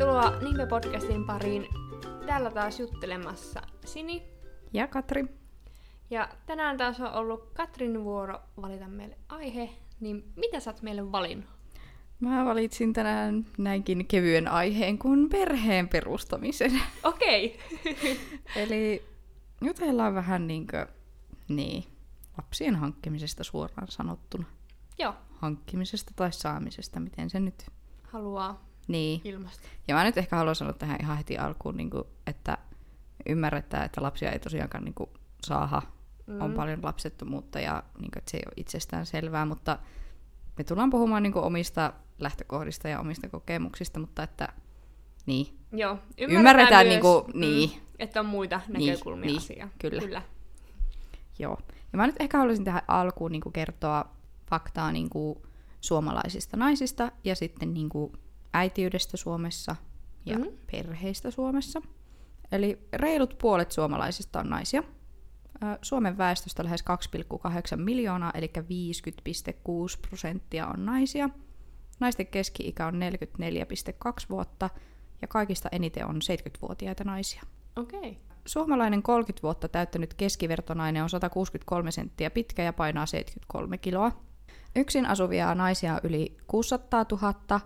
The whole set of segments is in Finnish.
Tervetuloa Nimpe-podcastin pariin. Täällä taas juttelemassa Sini. Ja Katri. Ja tänään taas on ollut Katrin vuoro valita meille aihe. Niin mitä sä oot meille valinnut? Mä valitsin tänään näinkin kevyen aiheen kuin perheen perustamisen. Okei. Eli jutellaan vähän niinkö, niin, lapsien hankkimisesta suoraan sanottuna. Joo, Hankkimisesta tai saamisesta, miten se nyt... haluaa Niin. ilmasta. Ja mä nyt ehkä haluan sanoa tähän ihan heti alkuun, niin kuin, että ymmärretään, että lapsia ei tosiaankaan niin kuin, saada. Mm. On paljon lapsettomuutta ja niin kuin, että se ei ole itsestään selvää, mutta me tullaan puhumaan niin kuin, omista lähtökohdista ja omista kokemuksista, mutta että niin, Joo, Ymmärretään myös, niinku- niin. että on muita Niin, näkökulmia niin, asiaan. kyllä. kyllä. joo. Ja mä nyt ehkä haluaisin tähän alkuun niin kuin, kertoa faktaa niin kuin, suomalaisista naisista ja sitten niin kuin, äitiydestä Suomessa ja Mhm. mm-hmm. perheistä Suomessa. Eli reilut puolet suomalaisista on naisia. Suomen väestöstä lähes 2,8 miljoonaa, eli 50,6 prosenttia on naisia. Naisten keski-ikä on 44,2 vuotta ja kaikista eniten on 70-vuotiaita naisia. Okei. Okay. Suomalainen 30 vuotta täyttänyt keskivertonainen on 163 senttiä pitkä ja painaa 73 kiloa. Yksin asuvia naisia on yli 600 000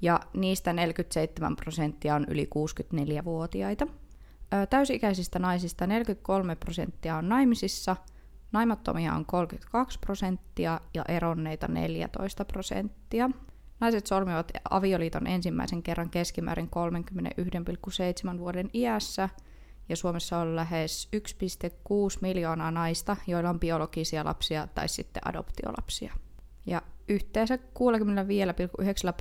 ja niistä 47 prosenttia on yli 64-vuotiaita. Ö, Täysikäisistä naisista 43 prosenttia on naimisissa, naimattomia on 32 prosenttia ja eronneita 14 prosenttia. Naiset solmivat avioliiton ensimmäisen kerran keskimäärin 31,7 vuoden iässä, ja Suomessa on lähes 1,6 miljoonaa naista, joilla on biologisia lapsia tai sitten adoptiolapsia. Yhteensä 65,9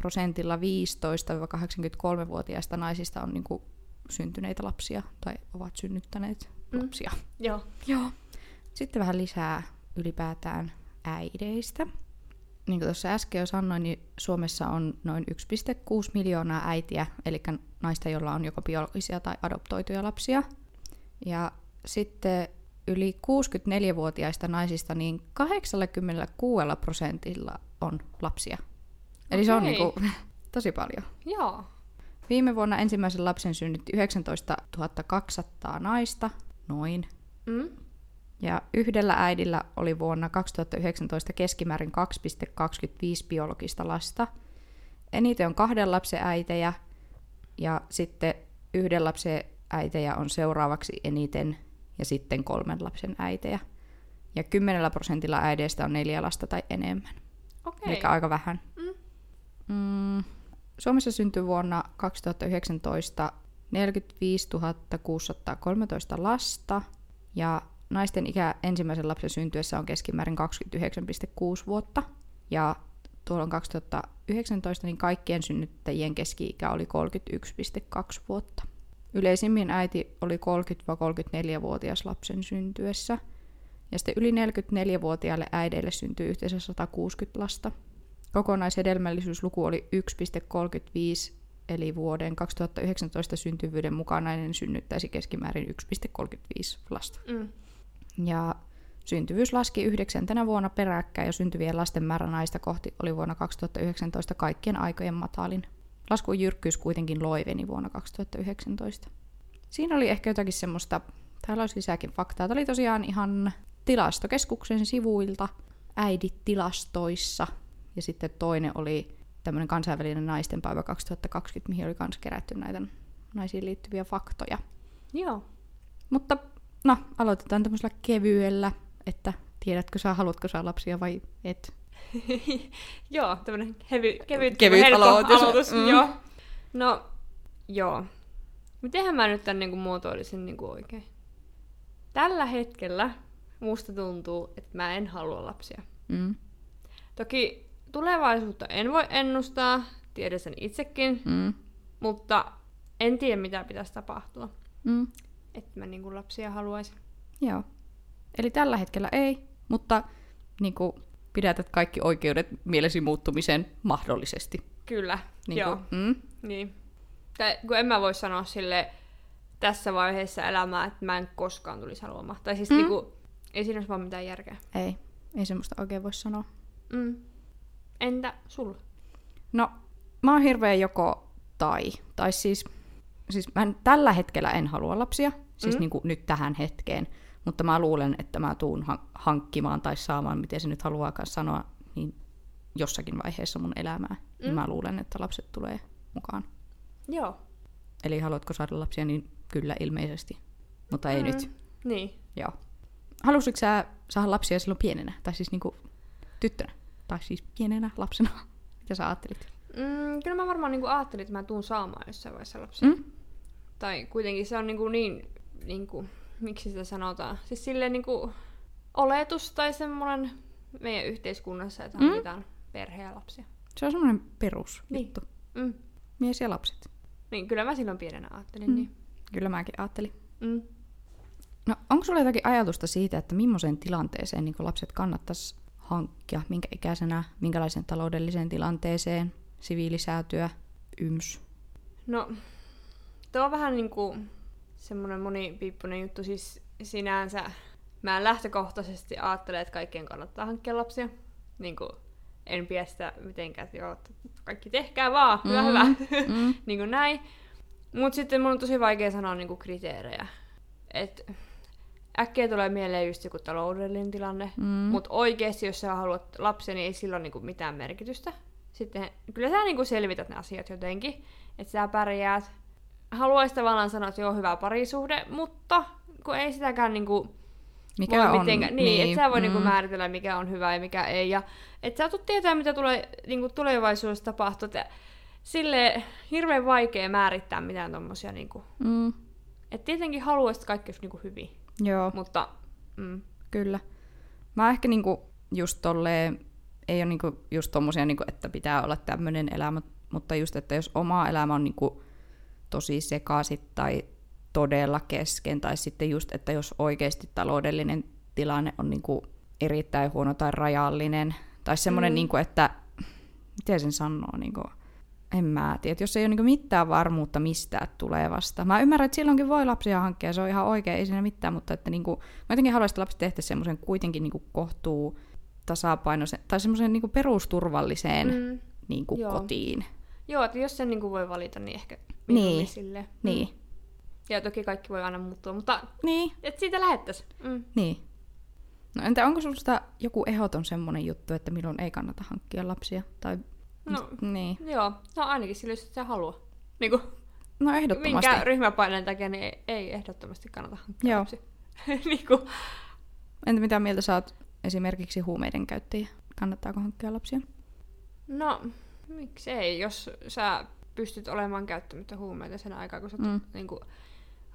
prosentilla 15-83-vuotiaista naisista on niin kuin syntyneitä lapsia tai ovat synnyttäneet Mm. lapsia. Joo. Joo. Sitten vähän lisää ylipäätään äideistä. Niin kuin tuossa äsken jo sanoin, niin Suomessa on noin 1,6 miljoonaa äitiä, eli naista, joilla on joko biologisia tai adoptoituja lapsia. Ja sitten yli 64-vuotiaista naisista niin 86 prosentilla on lapsia. Eli se on Okei. niin kuin, tosi paljon. Joo. Viime vuonna ensimmäisen lapsen synnytti 19 200 naista, noin. Mm? Ja yhdellä äidillä oli vuonna 2019 keskimäärin 2,25 biologista lasta. Eniten on kahden lapsen äitejä ja sitten yhden lapsen äitejä on seuraavaksi eniten ja sitten kolmen lapsen äitejä. Ja 10 prosentilla äideistä on neljä lasta tai enemmän. Okei. Eli aika vähän. Mm. Mm. Suomessa syntyi vuonna 2019 45 613 lasta ja naisten ikä ensimmäisen lapsen syntyessä on keskimäärin 29,6 vuotta. Ja tuolloin 2019 niin kaikkien synnyttäjien keski-ikä oli 31,2 vuotta. Yleisimmin äiti oli 30-34-vuotias lapsen syntyessä. Ja sitten yli 44-vuotiaille äideille syntyi yhteensä 160 lasta. Kokonaishedelmällisyysluku oli 1,35, eli vuoden 2019 syntyvyyden mukaan nainen synnyttäisi keskimäärin 1,35 lasta. Mm. Ja syntyvyys laski yhdeksäntenä vuonna peräkkäin ja syntyvien lasten määrä naista kohti oli vuonna 2019 kaikkien aikojen matalin. Laskun jyrkkyys kuitenkin loiveni vuonna 2019. Siinä oli ehkä jotakin semmoista, täällä olisi lisääkin faktaa. Tämä oli tosiaan ihan tilastokeskuksen sivuilta, äidit tilastoissa. Ja sitten toinen oli tämmöinen kansainvälinen naistenpäivä 2020, mihin oli myös kerätty näitä naisiin liittyviä faktoja. Joo. Mutta no, aloitetaan tämmöisellä kevyellä, että tiedätkö sä, haluatko sä lapsia vai et. joo, tämmönen hevy, kevyt, Kevyt helppo aloitus. aloitus. Mm. Joo. No, joo. Mitenhän mä nyt tän niinku muotoilisin niinku oikein? Tällä hetkellä musta tuntuu, että mä en halua lapsia. Mm. Toki tulevaisuutta en voi ennustaa, tiedän sen itsekin, Mm. mutta en tiedä mitä pitäisi tapahtua, Mm. että mä niinku lapsia haluaisin. Joo. Eli tällä hetkellä ei, mutta niin kuin, pidätät kaikki oikeudet mielesi muuttumiseen mahdollisesti. Kyllä, Niin joo. Mm. Niin. Tai kun en mä voi sanoa sille tässä vaiheessa elämää, että mä en koskaan tulisi haluamaan. Tai siis mm. niinku, ei siinä olisi vaan mitään järkeä. Ei, ei semmoista oikein voi sanoa. Mm. Entä sulla? No, mä oon hirveän joko Tai, tai siis, siis mä en, tällä hetkellä en halua lapsia, siis mm. niin kuin nyt tähän hetkeen, mutta mä luulen, että mä tuun han- hankkimaan tai saamaan, miten se nyt haluaakaan sanoa, niin jossakin vaiheessa mun elämää, mm. niin mä luulen, että lapset tulee mukaan. Joo. Eli haluatko saada lapsia, niin kyllä ilmeisesti, mutta ei mm. nyt. Niin. Joo. Halusitko sä saada lapsia silloin pienenä, tai siis niinku tyttönä, tai siis pienenä lapsena? Mitä sä ajattelit? Mm, kyllä mä varmaan niinku ajattelin, että mä tuun saamaan jossain vaiheessa lapsia. Mm? Tai kuitenkin se on niinku niin, niinku, miksi sitä sanotaan, siis silleen niinku oletus tai semmoinen meidän yhteiskunnassa, että Mm. hankitaan perhe ja lapsia. Se on semmoinen perusjuttu. Niin. Mm. Mies ja lapset. Niin, kyllä mä silloin pienenä ajattelin Mm. niin. Kyllä mäkin ajattelin. Mm. No, onko sulla jotakin ajatusta siitä, että millaiseen tilanteeseen niin lapset kannattaisi hankkia, minkä ikäisenä, minkälaiseen taloudelliseen tilanteeseen, siviilisäätyä, yms? No, tuo on vähän niinku semmoinen monipiippunen juttu. Siis sinänsä mä lähtökohtaisesti ajattelen, että kaikkien kannattaa hankkia lapsia. Niinku, en pidä sitä mitenkään, että joo, että kaikki tehkää vaan, hyvä, Mm, hyvä. mm. niin kuin näin. Mut sitten mun on tosi vaikea sanoa niinku kriteerejä. Et äkkiä tulee mieleen just joku taloudellinen tilanne. Mm. Mutta oikeasti, jos sä haluat lapsia, niin ei sillä ole niinku mitään merkitystä. Sitten kyllä sä niinku selvität ne asiat jotenkin, että sä pärjäät. Haluaisin tavallaan sanoa, että joo, hyvä parisuhde, mutta kun ei sitäkään niinku Mikä voi on? mitenkään, niin, niin että sä voi niinku mm. määritellä, mikä on hyvä ja mikä ei. Ja että sä tulet tietää, mitä tulee niinku tulevaisuudessa tapahtuu. Sille hirveän vaikea määrittää mitään tommosia. Niinku. Mm. Et tietenkin haluaisit, kaikki olisi niinku hyvin, Joo, mutta mm, kyllä. Mä ehkä niinku just tolleen, ei ole niinku just tommosia, niinku, että pitää olla tämmöinen elämä, mutta just, että jos oma elämä on niinku tosi sekaisin tai todella kesken, tai sitten just, että jos oikeasti taloudellinen tilanne on niinku erittäin huono tai rajallinen, tai semmoinen, Mm. niinku, että miten sen sanoo, niinku, en mä tiedä, että jos ei ole niinku mitään varmuutta mistään tulevasta. Mä ymmärrän, että silloinkin voi lapsia hankkia, se on ihan oikein, ei siinä mitään, mutta että niinku, mä jotenkin haluaisin, että lapset tehtäisiin semmoisen kuitenkin niinku kohtuu tasapainoisen, tai semmoisen niinku perusturvalliseen mm. mm, niinku Joo. kotiin. joo, että jos sen niinku voi valita, niin ehkä Niin. mieluummin silleen. Niin. Mm. Ja toki kaikki voi aina muuttua, mutta Niin. et siitä lähettäisiin. Mm. Niin. No entä onko susta joku ehdoton semmoinen juttu, että milloin ei kannata hankkia lapsia? Tai... No, Niin. joo, no ainakin silloin, jos et sä halua. Niinku, No ehdottomasti. minkä ryhmäpaineen takia niin ei, ehdottomasti kannata hankkia Joo. lapsia. niinku, Entä mitä mieltä sä oot esimerkiksi huumeiden käyttäjiä? Kannattaako hankkia lapsia? no, miksei, jos sä pystyt olemaan käyttämättä huumeita sen aikaa, kun sä oot Mm. niinku,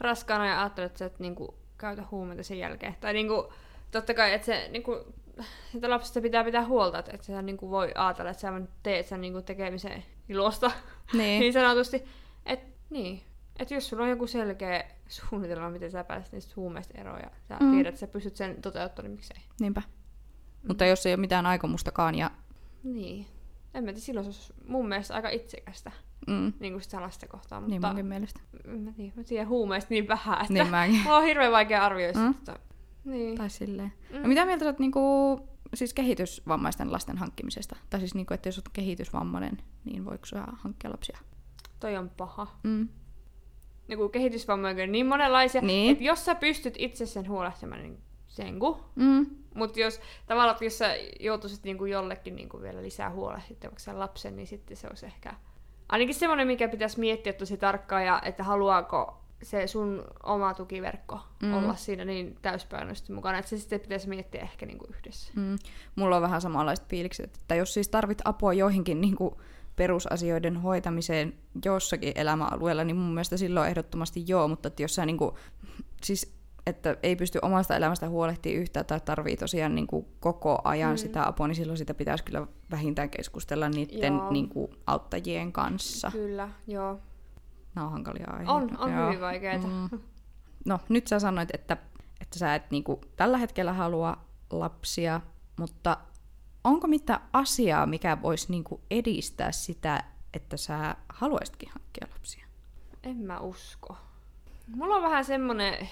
raskaana ja ajattelet, että sä et niinku, käytä huumeita sen jälkeen. Tai niinku, totta kai, että se niinku, sitä lapsesta pitää pitää huolta, että et sä niinku voi ajatella, että sä teet sen niinku tekemisen ilosta. Niin. niin sanotusti. Et, niin. Et jos sulla on joku selkeä suunnitelma, miten sä pääset niistä huumeista eroon ja sä Mm. mm. tiedät, että sä pystyt sen toteuttamaan, niin miksei. Niinpä. Mutta jos ei ole mitään aikomustakaan ja... Niin. En mä tiedä, silloin se olisi mun mielestä aika itsekästä, Mm, niin kuin sitä lasta kohtaan. niin Mutta munkin mielestä. mä, tiedä, mä tiedän huumeista niin vähän, että Niin mäkin. mulla on hirveän vaikea arvioida Mm. sitä. Niin. Tai silleen. Mm. No mitä mieltä sä oot niinku, siis kehitysvammaisten lasten hankkimisesta? Tai siis niinku, että jos oot kehitysvammainen, niin voiko sä hankkia lapsia? Toi on paha. Mm. Niin kuin kehitysvammoja on niin monenlaisia, Niin. että jos sä pystyt itse sen huolehtimaan, niin sen kun. Mm. Mutta jos tavallaan, jos sä joutuisit niinku jollekin niinku vielä lisää huolehdittavaksi sen lapsen, niin sitten se olisi ehkä ainakin semmoinen, mikä pitäisi miettiä tosi tarkkaan, ja että haluaako se sun oma tukiverkko Mm. olla siinä niin täyspäiväisesti mukana, että se sitten pitäisi miettiä ehkä niinku yhdessä. Mm. Mulla on vähän samanlaiset fiilikset, että jos siis tarvit apua joihinkin niin kuin perusasioiden hoitamiseen jossakin elämäalueella, niin mun mielestä silloin ehdottomasti joo, mutta että jos sä niin kuin, siis että ei pysty omasta elämästä huolehtimaan yhtään tai tarvii tosiaan niin kuin koko ajan Mm. mm. sitä apua, niin silloin sitä pitäisi kyllä vähintään keskustella niiden Joo. niin kuin, auttajien kanssa. Kyllä, joo. Nämä on hankalia aiheita. On, on hyvin vaikeita. Mm. No nyt sä sanoit, että, että sä et niinku tällä hetkellä halua lapsia, mutta onko mitään asiaa, mikä voisi niinku edistää sitä, että sä haluaisitkin hankkia lapsia? En mä usko. Mulla on vähän semmonen, että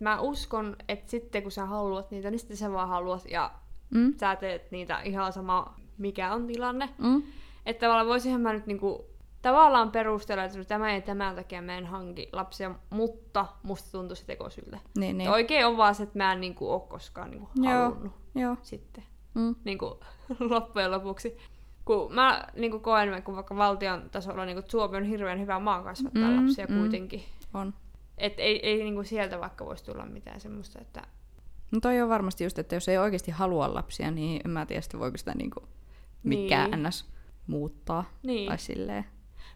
mä uskon, että sitten kun sä haluat niitä, niin sitten sä vaan haluat ja Mm? sä teet niitä ihan sama, mikä on tilanne. Mm? Että tavallaan voisinhan mä nyt niinku tavallaan perustella, että tämä ja tämän takia mä en hanki lapsia, mutta musta tuntuu se tekosyltä. Niin, Niin. Oikein on vaan se, että mä en niinku ole koskaan niinku Joo. halunnut Joo. sitten Mm. niinku, loppujen lopuksi. Kun mä niinku koen, kun vaikka valtion tasolla niinku, Suomi on hirveän hyvä maa kasvattaa Mm, mm, lapsia mm. kuitenkin. On. Et ei, ei niinku sieltä vaikka voisi tulla mitään semmoista, että No toi on varmasti just, että jos ei oikeasti halua lapsia, niin en mä tiedä, sitten voiko sitä niinku mikään Niin. ns. muuttaa. Niin. Tai silleen.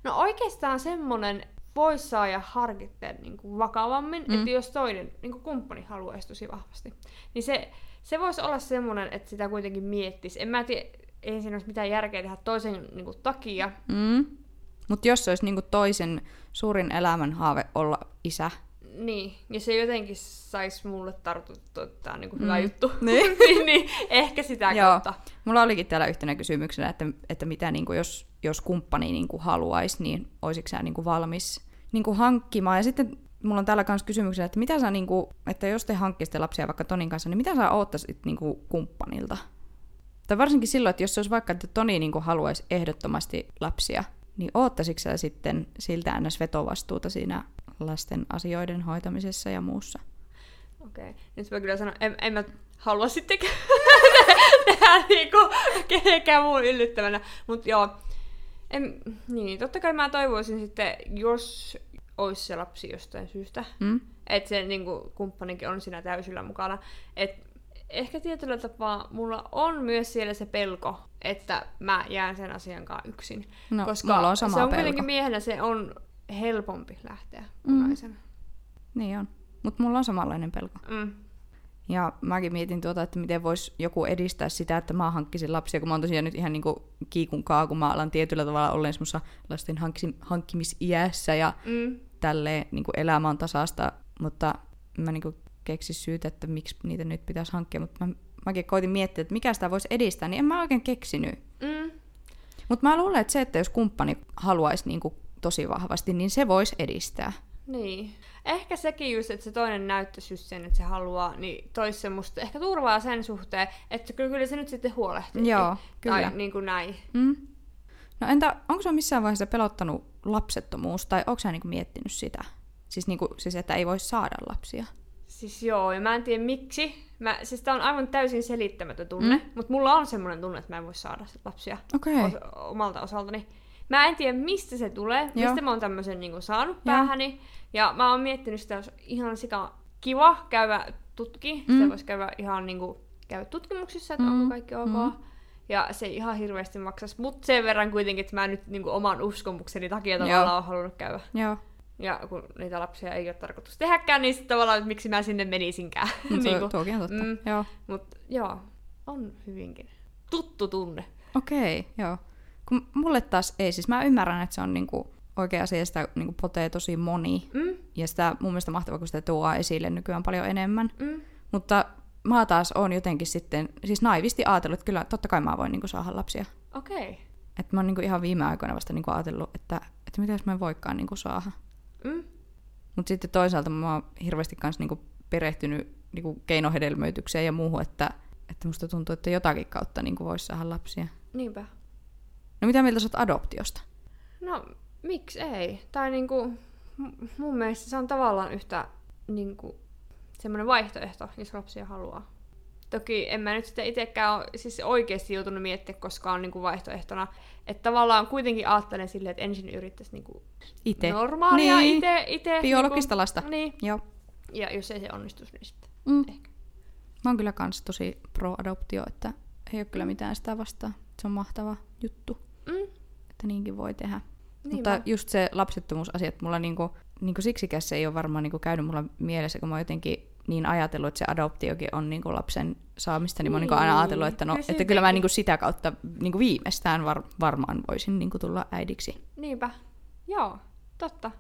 No oikeastaan semmonen voisi saada harkitteen niin kuin vakavammin, Mm. että jos toinen niin kuin kumppani haluaisi tosi vahvasti, niin se, se voisi olla semmonen, että sitä kuitenkin miettisi. En mä tiedä, ei siinä olisi mitään järkeä tehdä toisen niin kuin, takia. Mm. Mutta jos se olisi niinku toisen suurin elämän haave olla isä. Niin, ja se jotenkin saisi mulle tartuttua, että tämä on niin kuin hyvä Mm. juttu. Niin. niin, niin, ehkä sitä Joo. kautta. Mulla olikin täällä yhtenä kysymyksenä, että, että mitä niinku, jos, jos kumppani niinku haluaisi, niin olisiko sä niinku valmis niinku hankkimaan. Ja sitten mulla on täällä myös kysymyksenä, että mitä sä niinku, että jos te hankkisitte lapsia vaikka Tonin kanssa, niin mitä sä oottaisit niinku kumppanilta? Tai varsinkin silloin, että jos se olisi vaikka, että Toni niinku haluaisi ehdottomasti lapsia, niin oottaisitko sä sitten siltä ns. vetovastuuta siinä lasten asioiden hoitamisessa ja muussa? Okei, okay. nyt mä kyllä sanon, en, en mä halua sitten tehdä niinku kenenkään muun yllyttävänä, mutta joo. En, niin, totta kai mä toivoisin sitten, jos olisi se lapsi jostain syystä, Mm? että se niinku, kumppanikin on siinä täysillä mukana. Et ehkä tietyllä tapaa mulla on myös siellä se pelko, että mä jään sen asian kanssa yksin. No, koska mulla on sama se on pelko. kuitenkin miehenä se on helpompi lähteä Mm. punaisena. Niin on. Mutta mulla on samanlainen pelko. Mm. Ja mäkin mietin tuota, että miten voisi joku edistää sitä, että mä hankkisin lapsia, kun mä oon tosiaan nyt ihan niinku kiikun kaa, kun mä alan tietyllä tavalla olleen semmoisessa lasten hankkimisiässä ja Mm. tälleen niinku elämä on tasasta, mutta mä niinku keksin syytä, että miksi niitä nyt pitäisi hankkia, mutta mä, mäkin koitin miettiä, että mikä sitä voisi edistää, niin en mä oikein keksinyt. Mm. Mutta mä luulen, että se, että jos kumppani haluaisi niinku tosi vahvasti, niin se voisi edistää. Niin. Ehkä sekin just, että se toinen näyttäisi just sen, että se haluaa, niin toisi semmoista ehkä turvaa sen suhteen, että kyllä, kyllä se nyt sitten huolehtii. Joo, kyllä. Tai niin kuin näin. Mm. No entä, onko se missään vaiheessa pelottanut lapsettomuus, tai onko sä niinku miettinyt sitä? Siis, niinku, siis että ei voi saada lapsia. Siis joo, ja mä en tiedä miksi. Mä, siis tää on aivan täysin selittämätön tunne, Mm. mutta mulla on semmoinen tunne, että mä en voi saada lapsia Okei. os- omalta osaltani. Mä en tiedä, mistä se tulee, Joo. mistä mä oon tämmöisen niinku saanut päähäni. Ja mä oon miettinyt sitä, jos ihan sika kiva käydä tutki. Mm. Sitä voisi käydä ihan niinku, käydä tutkimuksissa, että mm. Onko kaikki ok. Mm. Ja se ei ihan hirveästi maksaisi, mutta sen verran kuitenkin, että mä nyt niinku, oman uskomukseni takia Joo. tavallaan oon halunnut käydä. Joo. Ja kun niitä lapsia ei ole tarkoitus tehdäkään, niin sitten tavallaan, että miksi mä sinne menisinkään. Niin niinku, tuokin on totta. mm. Joo. Mutta joo, on hyvinkin tuttu tunne. Okei, joo. Kun mulle taas ei, siis mä ymmärrän, että se on niinku oikea asia, sitä niinku potee tosi moni. Mm, Ja sitä mun mielestä mahtavaa, kun sitä tuo esille nykyään paljon enemmän. mm, Mutta mä taas on jotenkin sitten, siis naivisti ajatellut, että kyllä totta kai mä voin niinku saada lapsia. okei. Okay. Että mä oon niinku ihan viime aikoina vasta niinku ajatellut, että, että mitä jos mä en voikaan niinku saada. Mm, Mutta sitten toisaalta mä oon hirveästi kans niinku perehtynyt niinku keinohedelmöitykseen ja muuhun, että, että musta tuntuu, että jotakin kautta niinku voisi saada lapsia. niinpä. No mitä mieltä sä oot adoptiosta? No, miksi ei? Tai niinku, mun mielestä se on tavallaan yhtä niinku, semmoinen vaihtoehto, jos lapsia haluaa. Toki en mä nyt sitten itsekään ole siis oikeasti joutunut miettimään koskaan niinku vaihtoehtona. Että tavallaan kuitenkin ajattelen silleen, että ensin yrittäisi niinku Ite. normaalia Niin. ite, ite Biologista lasta. Niinku, niin. Joo. Ja jos ei se onnistuisi, niin sitten Mm. ehkä. Mä oon kyllä kans tosi pro-adoptio, että ei ole kyllä mitään sitä vastaan. Se on mahtava juttu, että niinkin voi tehdä. niin Mutta vaan. just se lapsettomuusasia, että mulla niinku, niinku siksikäs se ei ole varmaan niinku käynyt mulla mielessä, kun mä oon jotenkin niin ajatellut, että se adoptiokin on niinku lapsen saamista, niin, mä oon niinku aina Niin, ajatellut, että, no, kyllä että kyllä mä niinku sitä kautta niinku viimeistään var, varmaan voisin niinku tulla äidiksi. Niinpä. Joo, totta.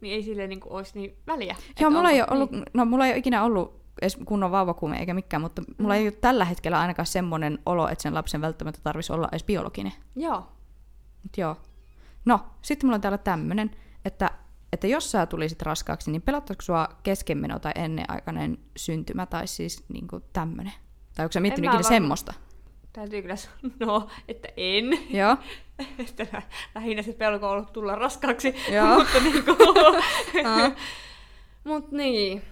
Niin ei silleen niinku olisi niin väliä. Joo, mulla ei, ollut, no, mulla ei ole ikinä ollut edes kunnon vauvakuume eikä mikään, mutta mulla Mm. ei ole tällä hetkellä ainakaan semmoinen olo, että sen lapsen välttämättä tarvitsisi olla edes biologinen. Niin. Joo. Mut joo. No, sitten mulla on täällä tämmönen, että, että jos sä tulisit raskaaksi, niin pelottaisiko sua keskenmeno tai ennenaikainen syntymä tai siis niinku tämmönen? Tai onko sä miettinyt ikinä varma- semmoista? täytyy kyllä sanoa, että en. Joo. että lä- lähinnä se pelko on ollut tulla raskaaksi. Joo. mutta niinku... Aa. Mut niin,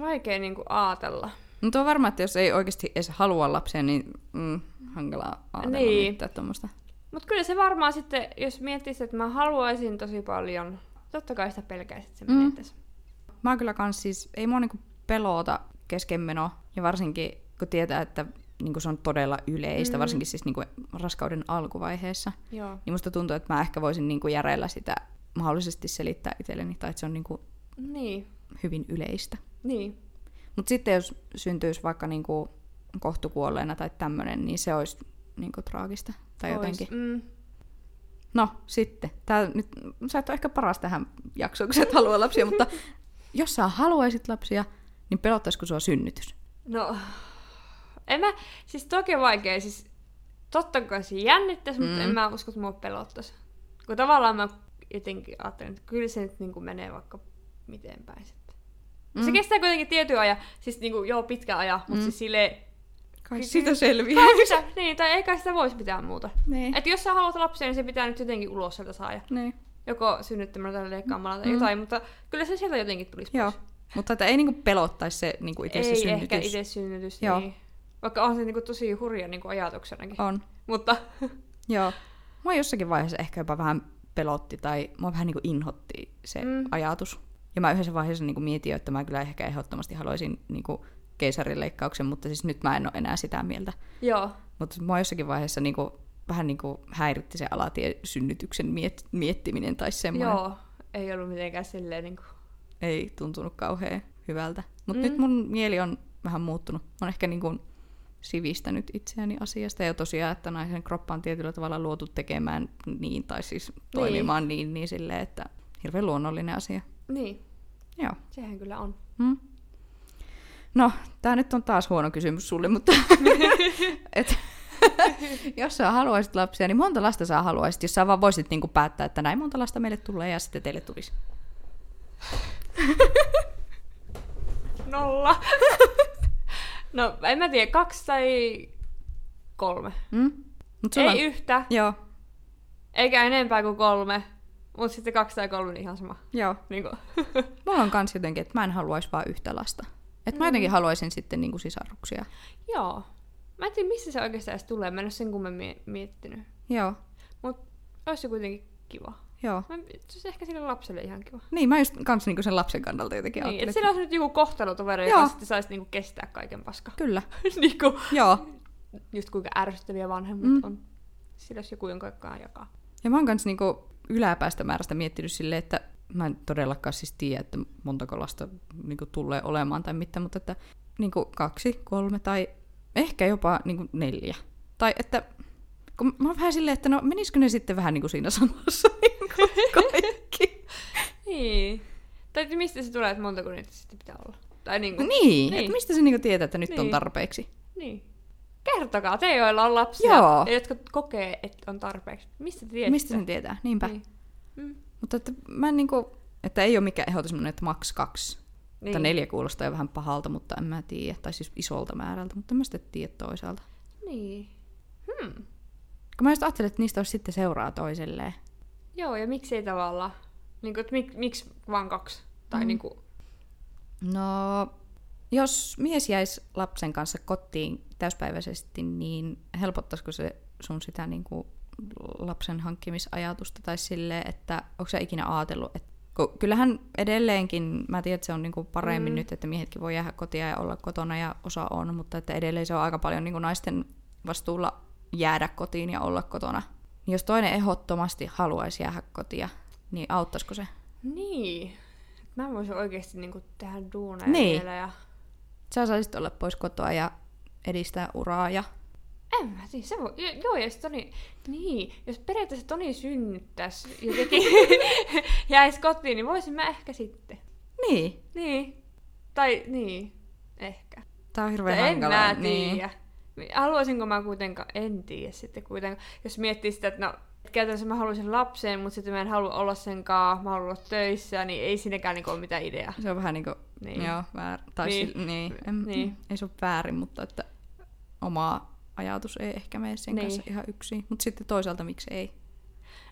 vaikea niinku aatella. Mutta on varma, että jos ei oikeasti edes halua lapsia, niin mm, hankalaa ajatella Niin. niin. mitään tuommoista. Mut kyllä se varmaan sitten, jos miettisit, että mä haluaisin tosi paljon, totta kai sitä pelkäisit, että se Mm. menettäisi. Mä oon kyllä kans siis, ei mua niinku pelota keskenmeno, ja varsinkin kun tietää, että niinku se on todella yleistä, Mm. varsinkin siis niinku raskauden alkuvaiheessa, Joo. niin musta tuntuu, että mä ehkä voisin niinku järjellä sitä mahdollisesti selittää itselleni, tai että se on niinku Niin, hyvin yleistä. niin. Mutta sitten jos syntyisi vaikka niinku kohtukuolleena tai tämmönen, niin se olisi niinku traagista. Tai Ois. jotenkin. Mm. No sitten, tää nyt, sä et ole ehkä paras tähän jaksoon, kun sä et halua lapsia, mutta jos sä haluaisit lapsia, niin pelottaisiko sua synnytys? No, en mä, siis toki vaikea, siis totta kai se jännittäisi, mm. mutta Mm. en mä usko, että mua pelottaisi. Kun tavallaan mä jotenkin ajattelen, että kyllä se nyt niin menee vaikka miten päin sitten. Mm. Se Mm. kestää kuitenkin tietyn ajan, siis niin kuin, joo pitkä ajan, mutta Mm. siis silleen, Kai Siis- siitä selviää. kai sitä, niin, tai eikä sitä voisi pitää muuta. Niin. Että jos sä haluat lapsia, niin se pitää nyt jotenkin ulos sieltä saada. niin. Joko synnyttämällä tai leikkaamalla tai Mm. jotain, mutta kyllä se sieltä jotenkin tulisi Joo. pois. Mutta että ei niinku pelottaisi se niinku itse se Ei synnytys. ehkä itse synnytys, Joo. niin. Vaikka on se niinku tosi hurja niinku ajatuksenakin. On. Mutta Joo. Mua jossakin vaiheessa ehkä jopa vähän pelotti tai mua vähän niinku inhotti se mm. ajatus. Ja mä yhdessä vaiheessa niinku mietin, että mä kyllä ehkä ehdottomasti haluaisin niinku keisarileikkauksen, mutta siis nyt mä en ole enää sitä mieltä. joo, Mutta mua jossakin vaiheessa niinku, vähän niinku häiritti se alatiesynnytyksen miet- miettiminen tai semmoinen. joo, ei ollut mitenkään silleen niinku... Ei tuntunut kauhean hyvältä. Mutta Mm. nyt mun mieli on vähän muuttunut. Mä oon ehkä niinku sivistänyt itseäni asiasta. Ja tosiaan, että naisen kroppa on tietyllä tavalla luotu tekemään niin, tai siis toimimaan niin, niin silleen, että hirveän luonnollinen asia. Niin, Joo. sehän kyllä on. Hmm. No, tää nyt on taas huono kysymys sulle, mutta et, jos sä haluaisit lapsia, niin monta lasta sä haluaisit, jos sä vaan voisit niinku päättää, että näin monta lasta meille tulee ja sitten teille tulisi. Nolla. no, en mä tiedä, kaksi tai kolme. Mm? Mut Ei on... yhtä, Joo, eikä enempää kuin kolme. Mutta sitten kaksi tai kolme niin ihan sama. joo. Niinku. Mulla on kans jotenkin, että mä en haluaisi vaan yhtä lasta. Et mä Mm. jotenkin haluaisin sitten niinku sisaruksia. Joo. Mä en tiedä, missä se oikeastaan edes tulee. Mä en ole sen kummemmin mie- miettinyt. Joo, Olisi se kuitenkin kiva. joo. Mä, se olisi ehkä sille lapselle ihan kiva. Niin, mä just kans niinku sen lapsen kannalta jotenkin Niin, ajattelin. että sillä olisi nyt joku kohtelutoveri, Joo. joka sitten saisi niinku kestää kaiken paskaa. Kyllä, niinku, joo. just kuinka ärsyttäviä vanhemmat Mm. mm. on. Sillä olisi joku, jonka jakaa. Ja mä oon kans niinku yläpäästä määrästä miettinyt silleen, että mä en todellakaan siis tiedä, että montako lasta niinku tulee olemaan tai mitään, mutta että niinku kaksi, kolme tai ehkä jopa niinku neljä. Tai että kun mä oon vähän silleen, että no menisikö ne sitten vähän niinku siinä samassa niinku kaikki. Niin. Tai että mistä se tulee, että montako niitä sitten pitää olla? Tai niinku, niin, Niin. että mistä se niinku tietää, että nyt on Niin. tarpeeksi. niin. Kertokaa, te joilla on lapsia, Joo. jotka kokee, että on tarpeeksi. Mistä te tiedätte? Mistä sen tietää? Niinpä. Niin. Mm. Mutta että mä en niinku, että ei ole mikään ehdotus semmoinen, että maks kaksi. Niin. Tai neljä kuulostaa jo vähän pahalta, mutta en mä tiedä. Tai siis isolta määrältä, mutta en mä sitten tiedä toisaalta. Niin. Hmm. Kun mä just ajattelin, että niistä olisi sitten seuraa toiselleen. Joo, ja miksi ei tavallaan? Niin kuin, että mik, miksi vaan kaksi? Tai Mm. mm. niin kuin, No, jos mies jäisi lapsen kanssa kotiin täyspäiväisesti, niin helpottaisiko se sun sitä niin kuin lapsen hankkimisajatusta tai silleen, että onko sä ikinä ajatellut, että kun kyllähän edelleenkin, mä tiedän, että se on niin kuin paremmin Mm. nyt, että miehetkin voi jäädä kotia ja olla kotona ja osa on, mutta että edelleen se on aika paljon niin kuin naisten vastuulla jäädä kotiin ja olla kotona. Niin jos toinen ehdottomasti haluaisi jäädä kotia, niin auttaisiko se? niin. Mä voisin oikeasti niin kuin, tehdä duuneja Niin. vielä. Ja... Sä saisit olla pois kotoa ja edistää uraa ja... En mä tiedä, se voi... jo- Joo, jos Toni... Niin, jos periaatteessa Toni synnyttäisi jotenkin jäisi kotiin, niin voisin mä ehkä sitten. Niin. Niin. Tai niin. Ehkä. Tää on Tai hirveän en hankalaa. mä tiedä. Haluaisinko mä kuitenkaan, en tiedä sitten kuitenkaan. Jos miettii sitä, että no, käytännössä mä haluaisin lapsen, mutta sitten mä en halua olla sen kaa, mä haluan olla töissä, niin ei siinäkään niinku ole mitään ideaa. Se on vähän niinku, Niin. niin. joo, väärin. Tai Niin. niin. Sil, niin. En, Niin. Ei se ole väärin, mutta että omaa ajatus ei ehkä mene sen Niin. kanssa ihan yksin. Mutta sitten toisaalta miksi ei.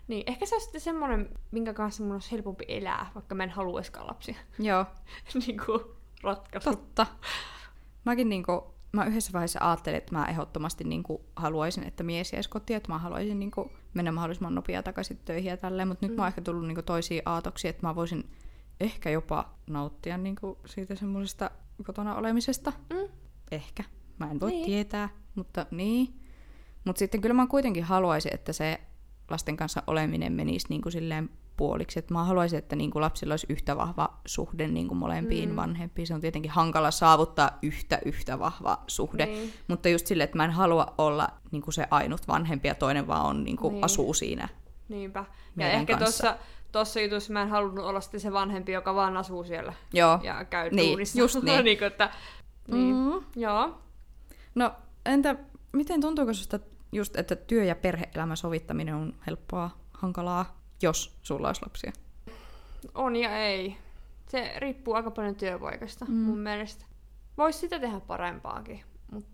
Niin, ehkä se on sitten semmoinen, minkä kanssa mun olisi helpompi elää, vaikka mä en haluaisikaan lapsia. Joo, niin kuin ratkaisu. totta. Mäkin niinku, mä yhdessä vaiheessa ajattelin, että mä ehdottomasti niinku haluaisin, että mies jäisi kotiin, että mä haluaisin niinku mennä mahdollisimman nopeaa takaisin töihin ja tälleen, mutta nyt mm. mä oon ehkä tullut niinku toisiin aatoksia, että mä voisin ehkä jopa nauttia niinku siitä semmoisesta kotona olemisesta. Mm. Ehkä. Mä en voi Niin. niin. tietää, mutta niin. Mutta sitten kyllä mä kuitenkin haluaisin, että se lasten kanssa oleminen menisi niin kuin silleen puoliksi. Et mä haluaisin, että niin kuin lapsilla olisi yhtä vahva suhde niin kuin molempiin Mm. vanhempiin. Se on tietenkin hankala saavuttaa yhtä yhtä vahva suhde. Niin. Mutta just silleen, että mä en halua olla niin kuin se ainut vanhempi ja toinen vaan on, niin kuin Niin. asuu siinä. Niinpä. Ja ehkä tuossa tossa jutussa mä en halunnut olla sitten se vanhempi, joka vaan asuu siellä Joo. ja käy Niin, duunissa. just niin. niin että, niin. Mm. Joo. No entä miten tuntuuko susta just, että työ- ja perhe-elämän sovittaminen on helppoa, hankalaa, jos sulla olisi lapsia? On ja ei. Se riippuu aika paljon työpaikasta mm. Mm. mun mielestä. Voisi sitä tehdä parempaakin, mutta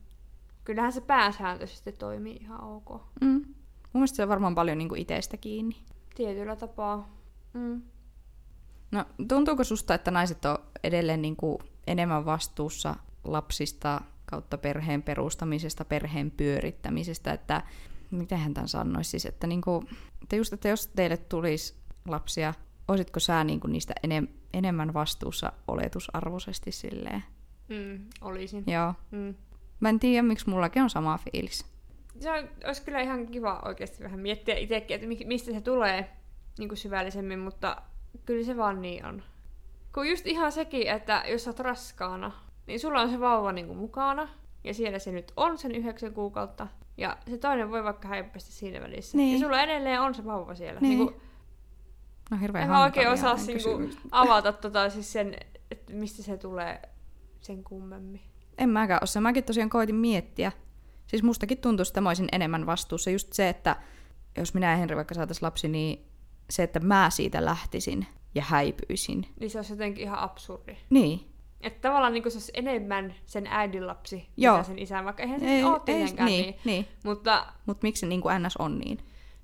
kyllähän se pääsääntöisesti toimii ihan ok. Mm. Mun mielestä se on varmaan paljon niin itsestä kiinni. Tietyllä tapaa. Mm. No, tuntuuko susta, että naiset on edelleen niin kuin enemmän vastuussa lapsista kautta perheen perustamisesta, perheen pyörittämisestä, että mitenhän tämän sanoisi siis, että, niin kuin, että just, että jos teille tulisi lapsia, olisitko sä niin kuin niistä enem, enemmän vastuussa oletusarvoisesti silleen? Mm, olisin. Joo. Mm. Mä en tiedä, miksi mullakin on sama fiilis. Se on, olisi kyllä ihan kiva oikeasti vähän miettiä itsekin, että mi- mistä se tulee niin kuin syvällisemmin, mutta kyllä se vaan niin on. Kun just ihan sekin, että jos sä oot raskaana, niin sulla on se vauva niin kuin mukana, ja siellä se nyt on sen yhdeksän kuukautta, ja se toinen voi vaikka häippästä siinä välissä. Niin. Ja sulla edelleen on se vauva siellä. Niin. Niin kuin, No hirveän en mä oikein osaa niinku kysymykset. avata tota, siis sen, että mistä se tulee sen kummemmin. En mäkään osaa. Mäkin tosiaan koitin miettiä. Siis mustakin tuntuu, että mä olisin enemmän vastuussa. Just se, että jos minä ja Henri vaikka saataisiin lapsi, niin se, että mä siitä lähtisin ja häipyisin. Niin se olisi jotenkin ihan absurdi. Niin. Että tavallaan niin se olisi enemmän sen äidin lapsi, Joo. mitä sen isän, vaikka eihän se Ei, ei, ole ei, tietenkään niin, niin. niin. Mutta Mutta miksi se niin kuin NS on niin?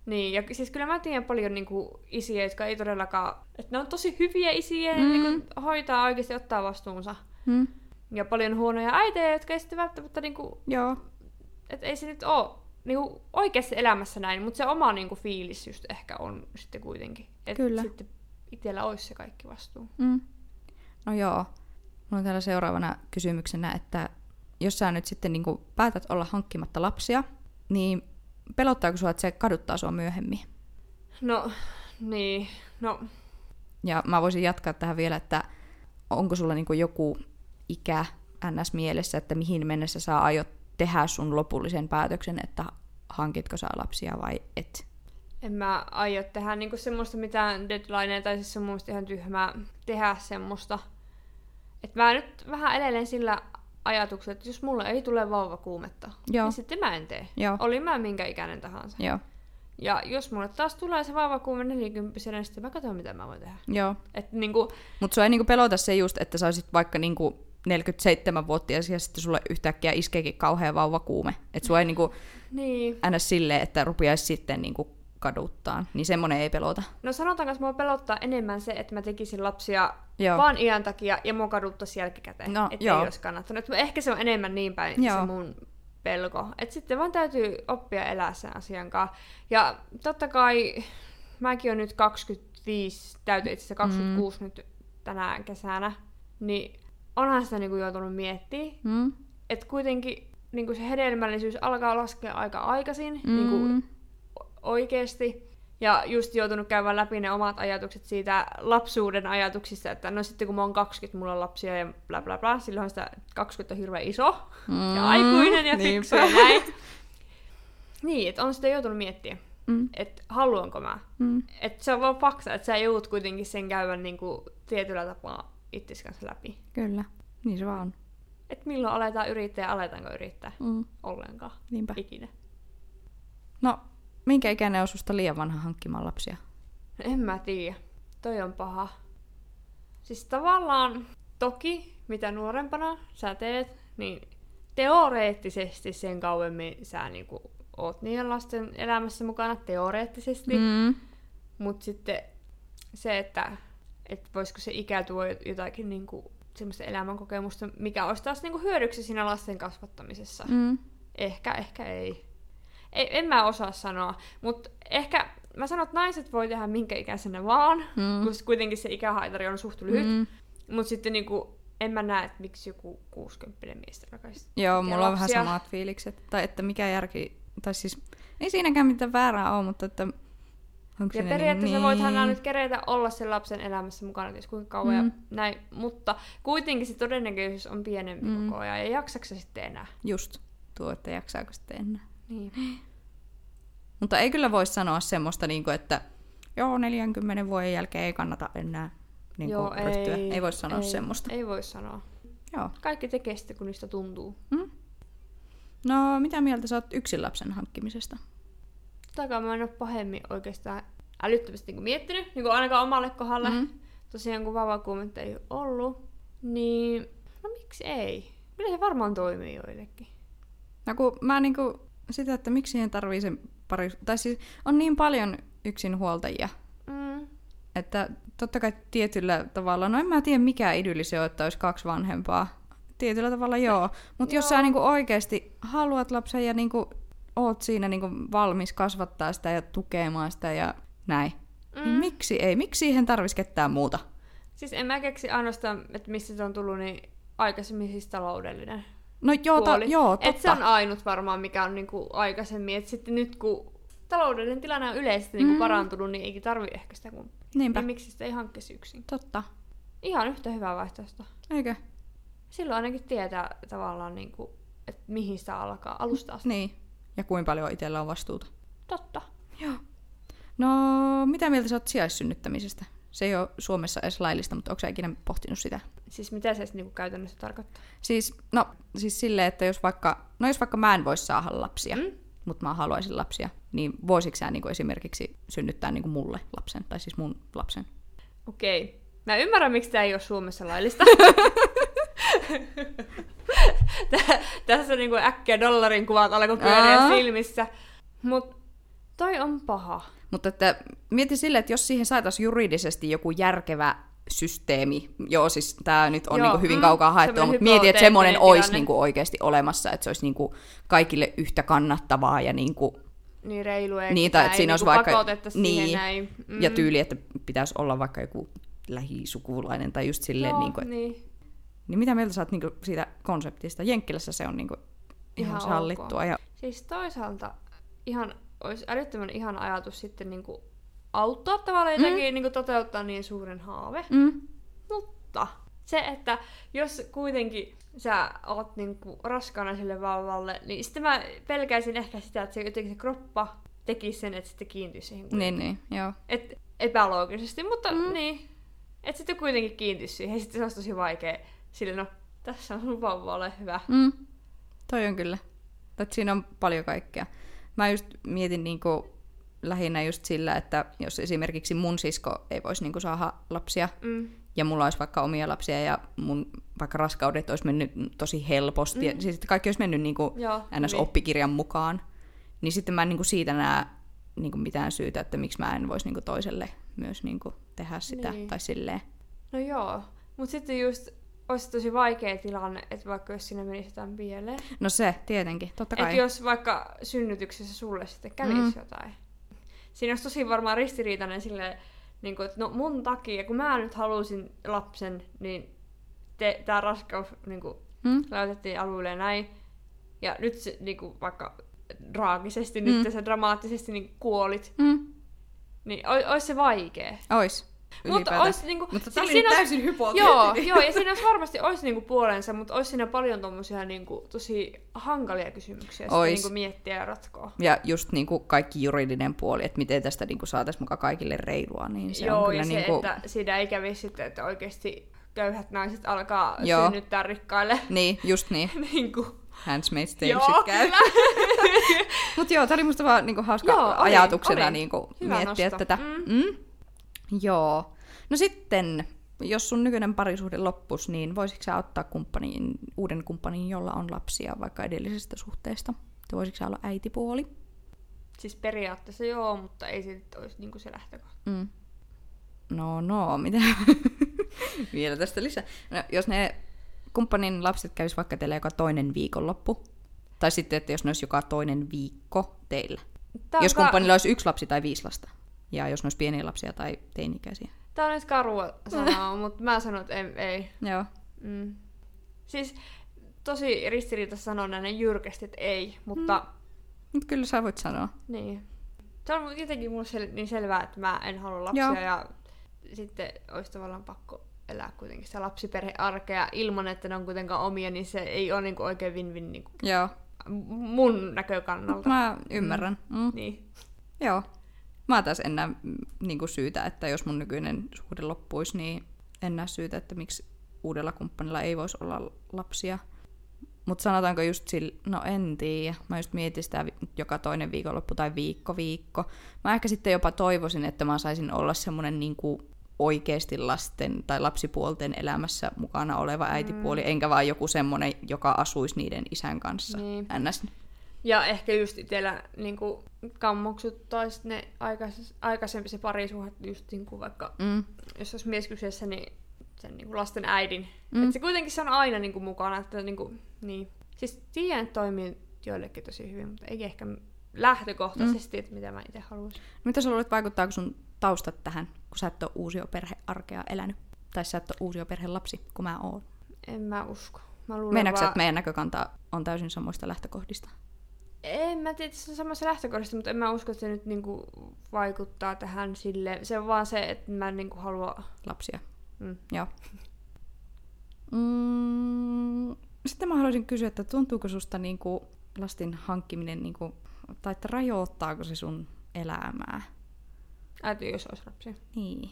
niin, ja siis kyllä mä tiedän paljon niin kuin, isiä, jotka ei todellakaan, että ne on tosi hyviä isiä, mm. Mm. niin kuin, hoitaa oikeasti ottaa vastuunsa. Hmm? Ja paljon huonoja äitejä, jotka ei sitten välttämättä, niin kuin, Joo. että ei se nyt ole niin kuin, oikeassa elämässä näin, mutta se oma niin kuin, fiilis just ehkä on sitten kuitenkin. Että Kyllä. sitten itsellä olisi se kaikki vastuu. Mm. No joo. Mulla on täällä seuraavana kysymyksenä, että jos sä nyt sitten niin päätät olla hankkimatta lapsia, niin pelottaako sua, että se kaduttaa sua myöhemmin? No, niin, no Ja mä voisin jatkaa tähän vielä, että onko sulla niin joku ikä NS mielessä, että mihin mennessä sä aiot tehdä sun lopullisen päätöksen, että hankitko sä lapsia vai et? En mä aio tehdä niinku semmoista mitään deadlinea, tai siis se on mun ihan tyhmää tehdä semmoista. Et mä nyt vähän edelleen sillä ajatuksella, että jos mulle ei tule vauvakuumetta, Joo. niin sitten mä en tee. Joo. Oli mä minkä ikäinen tahansa. Joo. Ja jos mulle taas tulee se vauvakuume 40 niin sitten mä katson, mitä mä voin tehdä. Joo. Et niinku, Mutta sua ei niinku pelota se just, että sä olisit vaikka niinku 47-vuotias ja sitten sulle yhtäkkiä iskeekin kauhean vauvakuume. Että sua ei niinku niin. ns. silleen, että rupiaisi sitten niinku kaduttaan. Niin semmonen ei pelota. No sanotaanko, että mua pelottaa enemmän se, että mä tekisin lapsia Joo. vaan iän takia ja mua kaduttaisi jälkikäteen. No, että ei olisi kannattanut. Et Ehkä se on enemmän niin päin Joo. se mun pelko. Että sitten vaan täytyy oppia elää sen asian kanssa. Ja totta kai mäkin on nyt 25, täytyy itse asiassa 26 mm. nyt tänä kesänä, niin onhan sitä niinku joutunut miettimään. Mm? Että kuitenkin niinku se hedelmällisyys alkaa laskea aika aikaisin. Mm. Niinku oikeesti. Ja just joutunut käymään läpi ne omat ajatukset siitä lapsuuden ajatuksista, että no sitten kun mä oon 20, mulla on lapsia ja bla bla bla, silloin sitä 20 on hirveän iso Mm. ja aikuinen ja Niinpä. fiksu ja näin. Niin, että on sitä joutunut miettimään, Mm. että haluanko mä. Mm. Että se on vaan fakta, että sä joudut kuitenkin sen käydä niinku tietyllä tapaa itsesi kanssa läpi. Kyllä. Niin se vaan on. Että milloin aletaan yrittää ja aletaanko yrittää Mm. ollenkaan. Niinpä. Ikinä. No, minkä ikäinen on susta liian vanha hankkimaan lapsia? En mä tiedä. Toi on paha. Siis tavallaan, toki, mitä nuorempana sä teet, niin teoreettisesti sen kauemmin sä niinku oot niiden lasten elämässä mukana, teoreettisesti. Mm. Mutta sitten se, että, että voisiko se ikä tuo jotakin niinku, semmoista elämänkokemusta, mikä olisi taas niinku hyödyksi siinä lasten kasvattamisessa. Mm. Ehkä, ehkä ei. Ei. En mä osaa sanoa, mutta ehkä mä sanon, että naiset voi tehdä minkä ikäisenä vaan, Mm. koska kuitenkin se ikähaitari on suht lyhyt. Mm. Mutta sitten niinku, en mä näe, että miksi joku 60 mies alkaisi Joo, mulla on vähän samat fiilikset. Tai että mikä järki, tai siis ei siinäkään mitään väärää ole, mutta että onko Ja siinä periaatteessa niin... voithan nyt kerätä olla sen lapsen elämässä mukana, jos kuinka kauan mm. Ja näin. Mutta kuitenkin se todennäköisyys on pienempi mm. Koko ajan. Ja jaksaks se sitten enää? Just tuo, että jaksaako sitten enää. Niin. Mutta ei kyllä voi sanoa semmoista, niin kuin, että joo, 40 vuoden jälkeen ei kannata enää niin Joo, kuin, ryhtyä. Ei, ei voi sanoa ei, semmoista. Ei voi sanoa. Joo. Kaikki tekee sitten, kun niistä tuntuu. Mm? No, mitä mieltä sä oot yksin lapsen hankkimisesta? Takaa mä en ole pahemmin oikeastaan älyttömästi niin miettinyt, niin kuin ainakaan omalle kohdalle. Mm. Tosiaan kun vavakuumetta ei ollut, niin no miksi ei? Kyllä se varmaan toimii joillekin. No kun mä niinku sitä, että miksi siihen tarvii sen pari... Tai siis on niin paljon yksinhuoltajia, Mm. että totta kai tietyllä tavalla, no en mä tiedä mikä idylli se on, että olisi kaksi vanhempaa. Tietyllä tavalla joo, mutta jos sä niinku oikeasti haluat lapsen ja niinku oot siinä niinku valmis kasvattaa sitä ja tukemaan sitä ja näin, mm. niin miksi ei? Miksi siihen tarvitsisi ketään muuta? Siis en mä keksi ainoastaan, että mistä se on tullut, niin aikaisemmin siis taloudellinen No joo, ta- joo Et totta. se on ainut varmaan, mikä on niinku aikaisemmin. Et sitten nyt kun taloudellinen tilanne on yleisesti niinku Mm. parantunut, niin eikin tarvi ehkä sitä kun... Niinpä, Niin miksi sitä ei hankkisi yksin? totta. Ihan yhtä hyvää vaihtoehtoa. Eikö? Silloin ainakin tietää tavallaan, niinku, että mihin sitä alkaa alusta asti. Niin. Ja kuinka paljon itsellä on vastuuta. Totta. Joo. No, mitä mieltä sä oot sijaissynnyttämisestä? Se ei ole Suomessa edes laillista, mutta onko sä ikinä pohtinut sitä? Siis mitä se niinku käytännössä tarkoittaa? Siis, no, siis silleen, että jos vaikka, no jos vaikka mä en voisi saada lapsia, Mm? mutta mä haluaisin lapsia, niin voisitko sä niin esimerkiksi synnyttää niin mulle lapsen, tai siis mun lapsen? Okei. Mä ymmärrän, miksi tämä ei ole Suomessa laillista. Tä- Tässä niinku äkkiä dollarin kuvat alkoi pyöriä silmissä. Mut toi on paha. Mutta että mieti silleen, että jos siihen saataisiin juridisesti joku järkevä systeemi, joo siis tämä nyt on Joo, niinku hyvin mm, kaukaa haettua, semmoinen mutta mieti, että semmoinen olisi niinku oikeasti olemassa, että se olisi niinku kaikille yhtä kannattavaa ja niinku Niin reilu ei Niin, tai että siinä olisi vaikka- niin, näin. Mm. Ja tyyli, että pitäisi olla vaikka joku lähisukulainen tai just silleen, Joo, niin, kuin, niin. niin mitä mieltä sä oot niin kuin, siitä konseptista? Jenkkilässä se on niin kuin, ihan, Ihan sallittua. Ja, Siis toisaalta ihan, olisi älyttömän ihan ajatus sitten niinku auttaa tavallaan jotenkin mm. niinku toteuttaa niin suuren haave. mm, Mutta se, että jos kuitenkin sä oot niinku raskaana sille vauvalle, niin sitten mä pelkäisin ehkä sitä, että se jotenkin se kroppa tekisi sen, että sitten kiintyisi siihen niin, niin, joo. Et epäloogisesti, mutta Mm. mm. niin. Että sitten kuitenkin kiintyisi siihen. Ja sitten se olisi tosi vaikea. Sille, no, tässä on sun vauva, ole hyvä. Mm, toi on kyllä. Että siinä on paljon kaikkea. Mä just mietin niinku, lähinnä just sillä, että jos esimerkiksi mun sisko ei voisi niinku saada lapsia, Mm. ja mulla olisi vaikka omia lapsia ja mun vaikka raskaudet olisi mennyt tosi helposti, mm. ja siis kaikki olisi mennyt niinku Joo, ns. hyvin. oppikirjan mukaan, niin sitten mä en niinku siitä näe niinku mitään syytä, että miksi mä en voisi niinku toiselle myös niinku tehdä sitä, Niin. tai silleen. No joo. Mutta sitten just olisi tosi vaikea tilanne, että vaikka jos siinä menisi jotain pieleen. No se, tietenkin, totta kai. Että jos vaikka synnytyksessä sulle sitten kävisi Mm. mm. jotain. Siinä olisi tosi varmaan ristiriitainen silleen, niin kuin, että no mun takia, kun mä nyt halusin lapsen, niin tämä raskaus niin kuin, Mm? laitettiin alueelle ja näin. Ja nyt se, niin kuin, vaikka draagisesti, mm. Nyt sä dramaattisesti niin kuolit, Mm? niin olisi se vaikea. Ois. Mutta olisi niinku... Mutta tää oli siinä olisi- täysin Joo, hypoteettinen. joo, ja siinä olisi varmasti olisi niinku puolensa, mutta olisi siinä paljon tommosia niinku tosi hankalia kysymyksiä Ois. niinku miettiä ja ratkoa. Ja just niinku kaikki juridinen puoli, että miten tästä niinku saataisiin mukaan kaikille reilua, niin se joo, on kyllä ja se, niinku... että siinä ei kävisi sitten, että oikeasti köyhät naiset alkaa Joo. synnyttää rikkaille. Niin, just niin. niinku. Handsmaid's Tale Joo, käy. kyllä. Mutta joo, tämä oli musta vaan niinku hauska Joo, oli, ajatuksena oli. Niinku Hyvä miettiä nosto. tätä. Mm. Mm. Joo. No sitten jos sun nykyinen parisuhde loppus, niin voisitko sä ottaa kumppanin, uuden kumppanin, jolla on lapsia vaikka edellisestä suhteesta? Tai voisitko sä olla äitipuoli? Siis periaatteessa joo, mutta ei se nyt olisi niinku se lähtökohta. Mm. No, no, mitä? Vielä tästä lisää. No, jos ne kumppanin lapset kävis vaikka teillä joka toinen viikonloppu, tai sitten, että jos ne olisi joka toinen viikko teillä. Tää jos ka- kumppanilla olisi yksi lapsi tai viisi lasta. Ja jos ne olisi pieniä lapsia tai teini-ikäisiä. Tää on nyt karua sanoa, mutta mä sanon, että ei. ei. Joo. Mm. Siis tosi ristiriitaista sanoa näin jyrkästi, että ei, mutta mm. Mutta kyllä sä voit sanoa. niin. Se on jotenkin mulle sel- niin selvää, että mä en halua lapsia Joo. ja sitten olisi tavallaan pakko elää kuitenkin sitä lapsiperhearkea ilman, että ne on kuitenkaan omia, niin se ei ole niinku oikein win-win niinku Joo. mun näkökannalta. Mä ymmärrän. Mm. Niin. Joo. Mä taas en näe mm, niinku syytä, että jos mun nykyinen suhde loppuisi, niin en näe syytä, että miksi uudella kumppanilla ei voisi olla lapsia. Mutta sanotaanko just sillä, no en tiedä. Mä just mietin sitä joka toinen viikonloppu tai viikko viikko. Mä ehkä sitten jopa toivoisin, että mä saisin olla semmonen niinku oikeasti lasten tai lapsipuolten elämässä mukana oleva äitipuoli, enkä vaan joku semmonen, joka asuisi niiden isän kanssa. Niin. NS. Ja ehkä just itsellä niinku kammoksuttais ne aikais, aikaisempi se parisuhde just niinku vaikka, Mm. jos olisi mies kyseessä, niin sen niinku lasten äidin. Mm. Et se kuitenkin se on aina niinku mukana, että niinku, niin. Siis tiedän, että toimii joillekin tosi hyvin, mutta ei ehkä lähtökohtaisesti, mm. että mitä mä itse haluaisin. Mitä sä luulet, vaikuttaako sun taustat tähän, kun sä et ole uusioperhearkea elänyt? Tai sä et ole uusioperhelapsi, kun mä oon. En mä usko. Mä luulen Meinaatko vaan... että meidän näkökanta on täysin samoista lähtökohdista? En mä tiedä, se on samassa lähtökohdassa, mutta en mä usko, että se nyt niinku vaikuttaa tähän sille. Se on vaan se, että mä en niinku halua... Lapsia. Mm. Joo. Mm, sitten mä haluaisin kysyä, että tuntuuko susta niinku lasten hankkiminen, niinku, tai että rajoittaako se sun elämää? Äiti, jos olisi lapsia. Niin.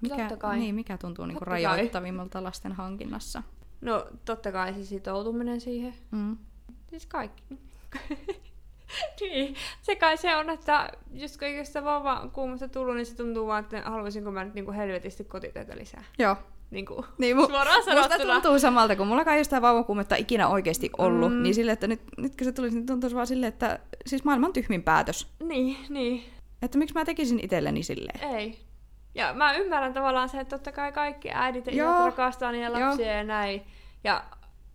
Mikä, Totta kai. Niin, mikä tuntuu niinku kai. rajoittavimmalta lasten hankinnassa? No, totta kai se sitoutuminen siihen. Mm. Siis kaikki. niin, se kai se on, että just sitä vauva kuumasta tullut, niin se tuntuu vaan, että haluaisinko mä nyt niinku helvetisti kotitöitä lisää. Joo. Niinku, Niin, mu- suoraan Musta sanottuna. tuntuu samalta, kun mulla ole sitä vauvakuumetta ikinä oikeasti ollut, Mm. niin sille, että nyt, nyt kun se tulisi, niin tuntuisi vaan silleen, että siis maailman tyhmin päätös. Niin, niin. Että miksi mä tekisin itselleni silleen. Ei. Ja mä ymmärrän tavallaan se, että totta kai kaikki äidit ja Joo. rakastaa niitä Joo. lapsia ja näin. Ja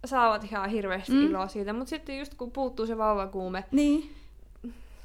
saavat ihan hirveästi Mm. iloa siitä. Mutta sitten just kun puuttuu se vauvakuume, Niin.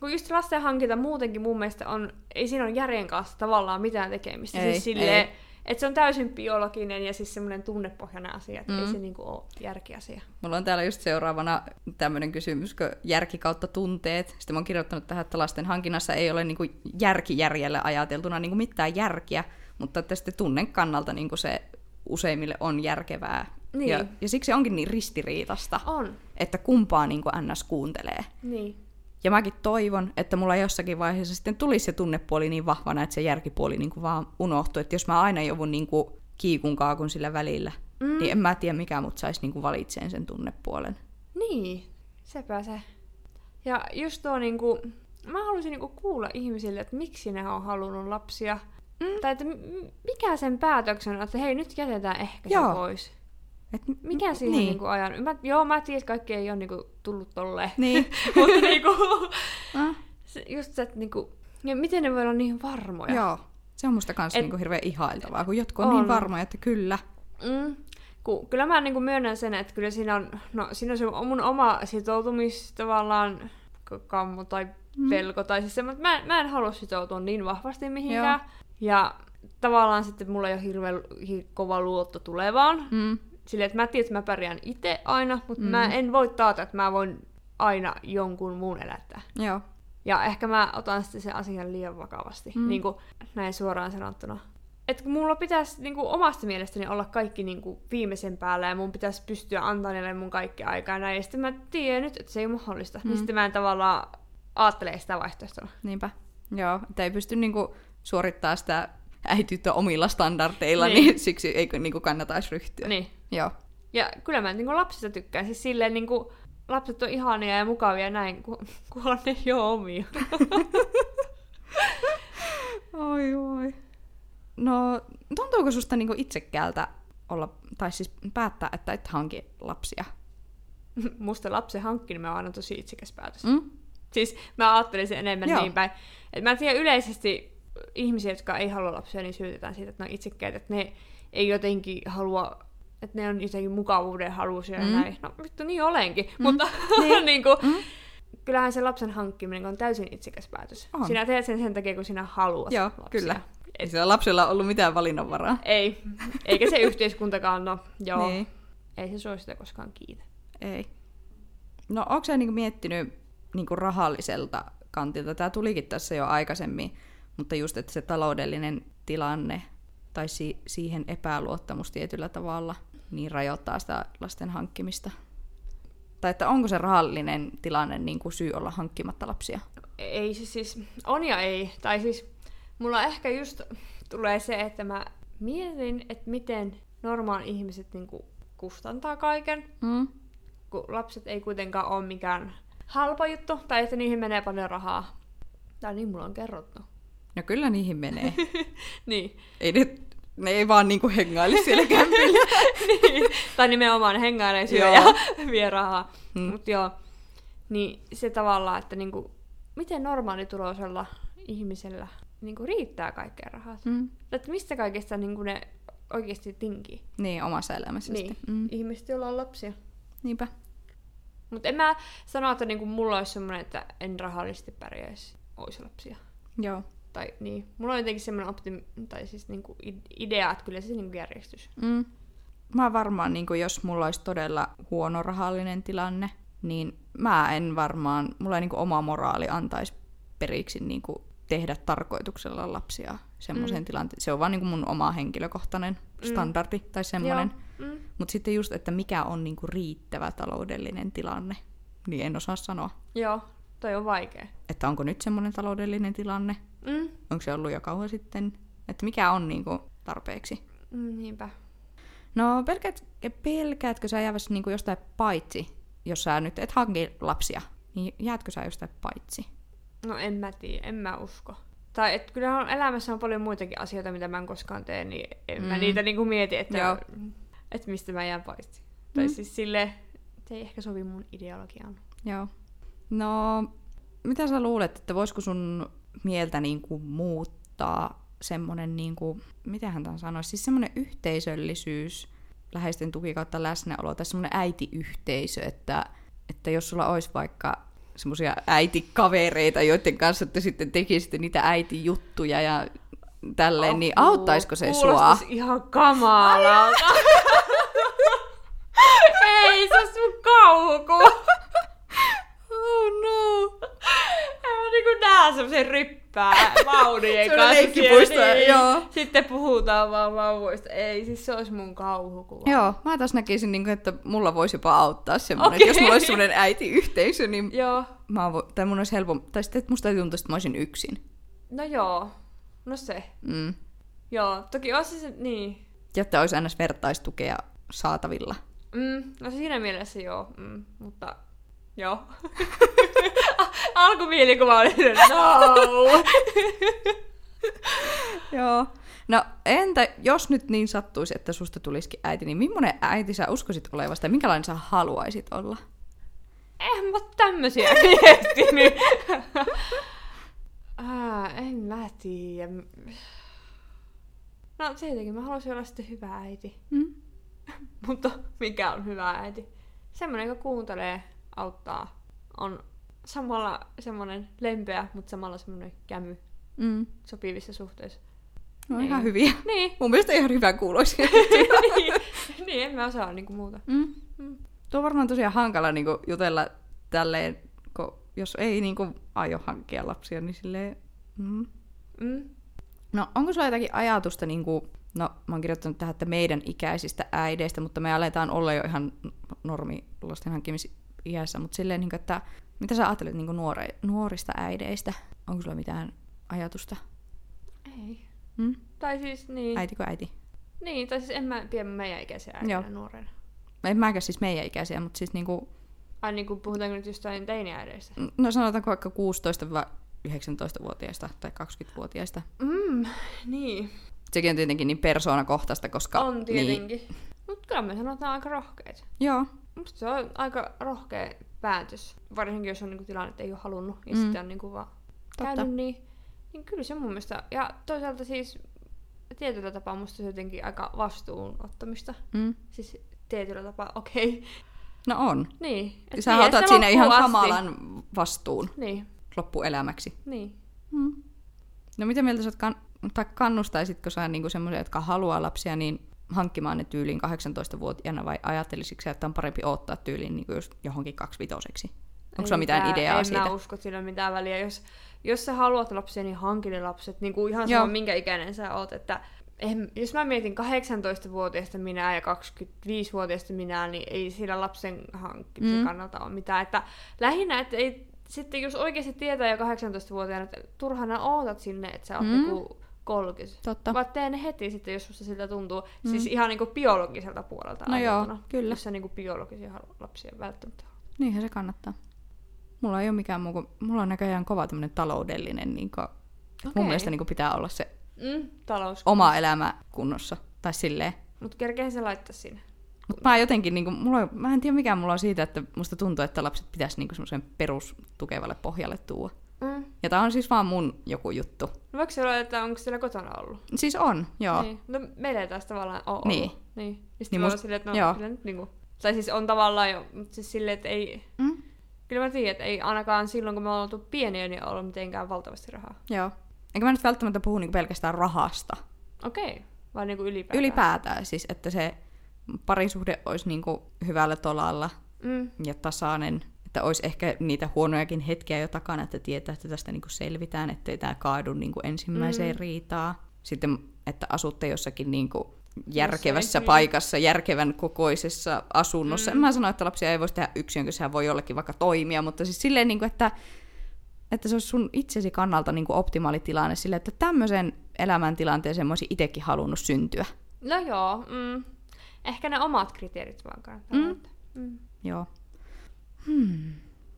kun just lasten hankinta muutenkin mun mielestä on, ei siinä ole järjen kanssa tavallaan mitään tekemistä. Ei, siis silleen, ei. että se on täysin biologinen ja siis semmoinen tunnepohjainen asia, että mm. ei se niinku ole järkiasia. Mulla on täällä just seuraavana tämmöinen kysymys, kun järki kautta tunteet. Sitten mä oon kirjoittanut tähän, että lasten hankinnassa ei ole niinku järkijärjellä ajateltuna niinku mitään järkiä, mutta että sitten tunnen kannalta niinku se useimmille on järkevää. Niin. Ja, ja siksi se onkin niin ristiriitasta, On. että kumpaa niinku NS kuuntelee. Niin. Ja mäkin toivon, että mulla jossakin vaiheessa sitten tulisi se tunnepuoli niin vahvana, että se järkipuoli niin kuin vaan unohtuu. Että jos mä aina joudun niin kuin kiikun kaakun sillä välillä, Mm. niin en mä tiedä mikä mut saisi niin kuin valitseen sen tunnepuolen. Niin, sepä se. Ja just tuo niinku, mä haluaisin niinku kuulla ihmisille, että miksi ne on halunnut lapsia. Mm. Tai että mikä sen päätöksen on, että hei nyt jätetään ehkä Joo. se pois. Et, Mikä siihen niin. niinku ajan? Mä, joo, mä tiedän, että kaikki ei ole niinku tullut tolleen. Niin. Mutta niinku, Ah, just se, että niinku, ja miten ne voi olla niin varmoja. joo. Se on musta kans Et- niin kuin hirveän ihailtavaa, kun jotkut on, On. niin varmoja, että kyllä. Mm. Ku, kyllä mä niinku myönnän sen, että kyllä siinä on, no, siinä on se mun oma sitoutumis tavallaan kammo tai Mm. pelko. Tai siis että mä, en- mä en halua sitoutua niin vahvasti mihinkään. Ja tavallaan sitten mulla ei ole hirveän hi- kova luotto tulevaan. Mm. Silleen, että mä tiedän, että mä pärjään itse aina, mutta Mm. mä en voi taata, että mä voin aina jonkun muun elättää. Joo. Ja ehkä mä otan sitten sen asian liian vakavasti, Mm. niin kuin näin suoraan sanottuna. Että mulla pitäisi niin kuin omasta mielestäni olla kaikki niin kuin viimeisen päällä ja mun pitäisi pystyä antamaan niille mun kaikki aikaa näin. Ja sitten mä tiedän nyt, että se ei ole mahdollista. Mm. Mm. Niin sitten mä en tavallaan ajattele sitä vaihtoehtona. Niinpä. Joo, että ei pysty niinku suorittaa sitä äityyttä omilla standardeilla, niin, Niin. niin siksi ei niinku kannata edes ryhtyä. Niin. Joo. Ja kyllä mä niin kuin lapsista tykkään. Siis silleen niin kuin, lapset on ihania ja mukavia näin, kun, kunhan ne ei ole omia. Oi voi. No, tuntuuko susta niinku itsekkäältä olla, tai siis päättää, että et hanki lapsia? Musta lapsen hankkiminen on aina tosi itsekäs päätös. Mm? Siis mä ajattelin sen enemmän Joo. niin päin. Että mä tiedän yleisesti ihmisiä, jotka ei halua lapsia, niin syytetään siitä, että ne on itsekkäitä, että ne ei jotenkin halua, että ne on jotenkin mukavuuden halusia ja Mm. näin. No vittu, niin olenkin. Mutta Niin. niin kuin, Mm? kyllähän se lapsen hankkiminen on täysin itsekäs päätös. On. Sinä teet sen sen takia, kun sinä haluat Joo, lapsia. kyllä. Ei sillä lapsella ollut mitään valinnanvaraa. Ei, eikä se yhteiskuntakaan, no joo, Niin. ei se sua sitä koskaan kiitä. Ei. No onko sä niinku miettinyt niinku rahalliselta kantilta? Tämä tulikin tässä jo aikaisemmin, mutta just, että se taloudellinen tilanne tai si- siihen epäluottamus tietyllä tavalla niin rajoittaa sitä lasten hankkimista. Tai että onko se rahallinen tilanne niin kuin syy olla hankkimatta lapsia? Ei se siis, on ja ei. Tai siis, mulla ehkä just tulee se, että mä mietin, että miten normaali ihmiset niinku kustantaa kaiken, Mm. kun lapset ei kuitenkaan ole mikään halpa juttu, tai että niihin menee paljon rahaa. Tai niin mulla on kerrottu. No kyllä niihin menee. niin. ei ne, ne ei vaan niinku hengaile siellä kämpillä. niin. Tai nimenomaan hengailee syö Joo. ja vie rahaa. Mm. Mut joo, niin se tavallaan, että niinku, miten normaalituloisella ihmisellä niinku riittää kaikkea rahat. Mm. Että mistä kaikesta niinku ne oikeasti tinkii. Niin, omassa elämässä Niin, sitten. Mm. ihmiset, joilla on lapsia. Niinpä. Mutta en mä sano, että niinku mulla olisi semmoinen, että en rahallisesti pärjäisi, olisi lapsia. Joo. Tai niin, mulla on jotenkin semmoinen optimi, tai siis niinku id- idea, että kyllä se niinku järjestys. Mm. Mä varmaan, niin kuin jos mulla olisi todella huono rahallinen tilanne, niin mä en varmaan, mulla ei niin kuin oma moraali antaisi periksi niin kuin tehdä tarkoituksella lapsia semmoiseen Mm. mm. tilanteeseen. Se on vaan niin kuin mun oma henkilökohtainen Mm. standardi tai semmoinen. Mm. Mutta sitten just, että mikä on niin kuin riittävä taloudellinen tilanne, niin en osaa sanoa. Joo, toi on vaikea. Että onko nyt semmoinen taloudellinen tilanne, Mm. onko se ollut jo kauan sitten, että mikä on niin kuin tarpeeksi. Mm, niinpä. No pelkäät, pelkäätkö sä jäävässä niin jostain paitsi, jos sä nyt et hanki lapsia, niin jäätkö sä jostain paitsi? No en mä tiedä, en mä usko. Tai et kyllähän elämässä on paljon muitakin asioita, mitä mä en koskaan tee, niin en mm. mä niitä niinku mieti, että, Joo. että mistä mä jään paitsi. Tai Mm. siis sille se ei ehkä sovi mun ideologiaan. Joo. No, mitä sä luulet, että voisiko sun mieltä niin kuin muuttaa semmoinen, niin kuin, mitähän tämän sanoisi, siis semmoinen yhteisöllisyys, läheisten tuki kautta läsnäolo, tai semmoinen äitiyhteisö, että, että jos sulla olisi vaikka semmoisia äitikavereita, joiden kanssa te sitten tekisitte niitä äitijuttuja ja tälleen, niin Apua, auttaisiko se sua? ihan kamalalta. ei, se on sun kauhuku. Oh no! Mä niinku näen semmosen ryppää vaunien kanssa. leikkipuisto, niin. joo. Sitten puhutaan vaan vauvoista. Ei, siis se olisi mun kauhukuva. Joo, mä taas näkisin, niin kuin, että mulla voisi jopa auttaa semmoinen, okay. Jos mulla olisi semmoinen äitiyhteisö, niin Joo. mä vo, tai mun olisi helpompi, tai sitten että musta ei tuntuisi, että mä olisin yksin. No joo. No se. Mm. Joo. Toki olisi se, niin. Ja että olisi aina vertaistukea saatavilla. Mm, no siinä mielessä joo. Mm, mutta joo. Alkumielikuva oli se, no. Joo. No entä jos nyt niin sattuisi, että susta tulisikin äiti, niin millainen äiti sä uskoisit olevasta ja minkälainen sä haluaisit olla? Eihän mä oo tämmösiä miettinyt. ah, en mä tiedä. No tietenkin mä haluaisin olla sitten hyvä äiti. Mm? Mutta mikä on hyvä äiti? Semmoinen, joka kuuntelee, auttaa, on samalla semmoinen lempeä, mutta samalla semmoinen kämy Mm. sopivissa suhteissa. No Niin. ihan hyviä. Niin, Mun mielestä ihan hyvä kuuloisi. niin, niin, en mä osaa niinku muuta. Mm. Mm. Tuo on varmaan tosiaan hankala niin kuin, jutella tälleen, kun jos ei niin kuin, aio hankkia lapsia, niin silleen... Mm. Mm. No, onko sulla jotakin ajatusta, niin kuin, no mä oon kirjoittanut tähän, että meidän ikäisistä äideistä, mutta me aletaan olla jo ihan normi lasten hankkimisiässä, mutta silleen, niin kuin, että mitä sä ajattelet niin kuin nuore, nuorista äideistä? Onko sulla mitään ajatusta? Ei. Mm? Tai siis niin. Äitikö äiti? Niin, tai siis en mä pidä meidän ikäisiä äitinä Joo. nuorena. En mäkään siis meidän ikäisiä, mutta siis niin kuin, Ai niin kuin puhutaanko nyt jostain teiniäideistä? no sanotaanko vaikka 16-19-vuotiaista tai 20-vuotiaista. Mm, niin. sekin on tietenkin niin persoonakohtaista, koska... On Niin, tietenkin. Mutta kyllä me sanotaan aika rohkeita. joo, Musta se on aika rohkea päätös. Varsinkin jos on niinku tilanne, että ei ole halunnut ja Mm. sitten on niinku vaan totta. käynyt niin. Niin kyllä se mun mielestä. Ja toisaalta siis tietyllä tapaa musta se jotenkin aika vastuun ottamista. Mm. Siis tietyllä tapaa, okei. Okay. No on. Niin. Et Sä otat siinä ihan asti. kamalan vastuun Niin, loppuelämäksi. niin. Mm. No mitä mieltä sä oot kan- tai kannustaisitko sä niinku semmoisia, jotka haluaa lapsia, niin hankkimaan ne tyyliin 18-vuotiaana vai ajattelisitko että on parempi odottaa tyyliin niinku just johonkin kaksivitoseksi? Onko sulla mitään ideaa en siitä? mä usko, että sillä on mitään väliä. Jos, jos sä haluat lapsia, niin hanki ne lapset. Niin kuin ihan Joo. sama, minkä ikäinen sä oot. Että en, jos mä mietin 18-vuotiaista minä ja 25-vuotiaista minä, niin ei sillä lapsen hankkimisen Mm. kannalta ole mitään. Että lähinnä, että ei, sitten jos oikeasti tietää jo 18-vuotiaana, että turhana ootat sinne, että sä oot Mm. mm. joku 30. Totta. Vaan tee ne heti sitten, jos susta siltä tuntuu. Mm. Siis ihan niinku biologiselta puolelta No joo, kyllä. Jos sä niinku biologisia lapsia välttämättä. Niinhän se kannattaa. Mulla ei ole mikään muu kuin, mulla on näköjään kova tämmönen taloudellinen, niin kuin, mun Okei. mielestä niin pitää olla se Mm, talous. oma elämä kunnossa. Tai silleen. Mut kerkehän se laittaa sinne. Mutta mä jotenkin, niin kuin, mulla on, mä en tiedä mikä mulla on siitä, että musta tuntuu, että lapset pitäisi niin semmoisen perustukevalle pohjalle tuua. Mm. Ja tää on siis vaan mun joku juttu. No voiko se olla, että onko siellä kotona ollut? Siis on, joo. Niin. No meillä ei taas tavallaan ole Niin. ollut. Niin. Niin sitten niin must- silleen, että no joo. kyllä nyt niinku... Tai siis on tavallaan jo, mutta siis silleen, että ei... Mm? Kyllä mä tiedän, että ei ainakaan silloin, kun me ollaan oltu pieniä, niin ollut mitenkään valtavasti rahaa. Joo. Eikä mä nyt välttämättä puhu niinku pelkästään rahasta. Okei. Okay. Vai niinku ylipäätään? Ylipäätään siis, että se parisuhde olisi niinku hyvällä tolalla Mm. ja tasainen. Että olisi ehkä niitä huonojakin hetkiä jo takana, että tietää, että tästä niinku selvitään, ettei tämä kaadu niinku ensimmäiseen Mm. riitaan. Sitten, että asutte jossakin niinku järkevässä Jossain, paikassa, järkevän kokoisessa asunnossa. Mm. En mä sano, että lapsia ei voisi tehdä yksin, kun sehän voi jollekin vaikka toimia, mutta siis silleen, niinku, että, että se olisi sun itsesi kannalta niinku optimaali tilanne sille, että tämmöisen elämäntilanteeseen mä olisin itsekin halunnut syntyä. No joo. Mm. Ehkä ne omat kriteerit vaan kannattaa. Mm. Mm. Joo. Hmm.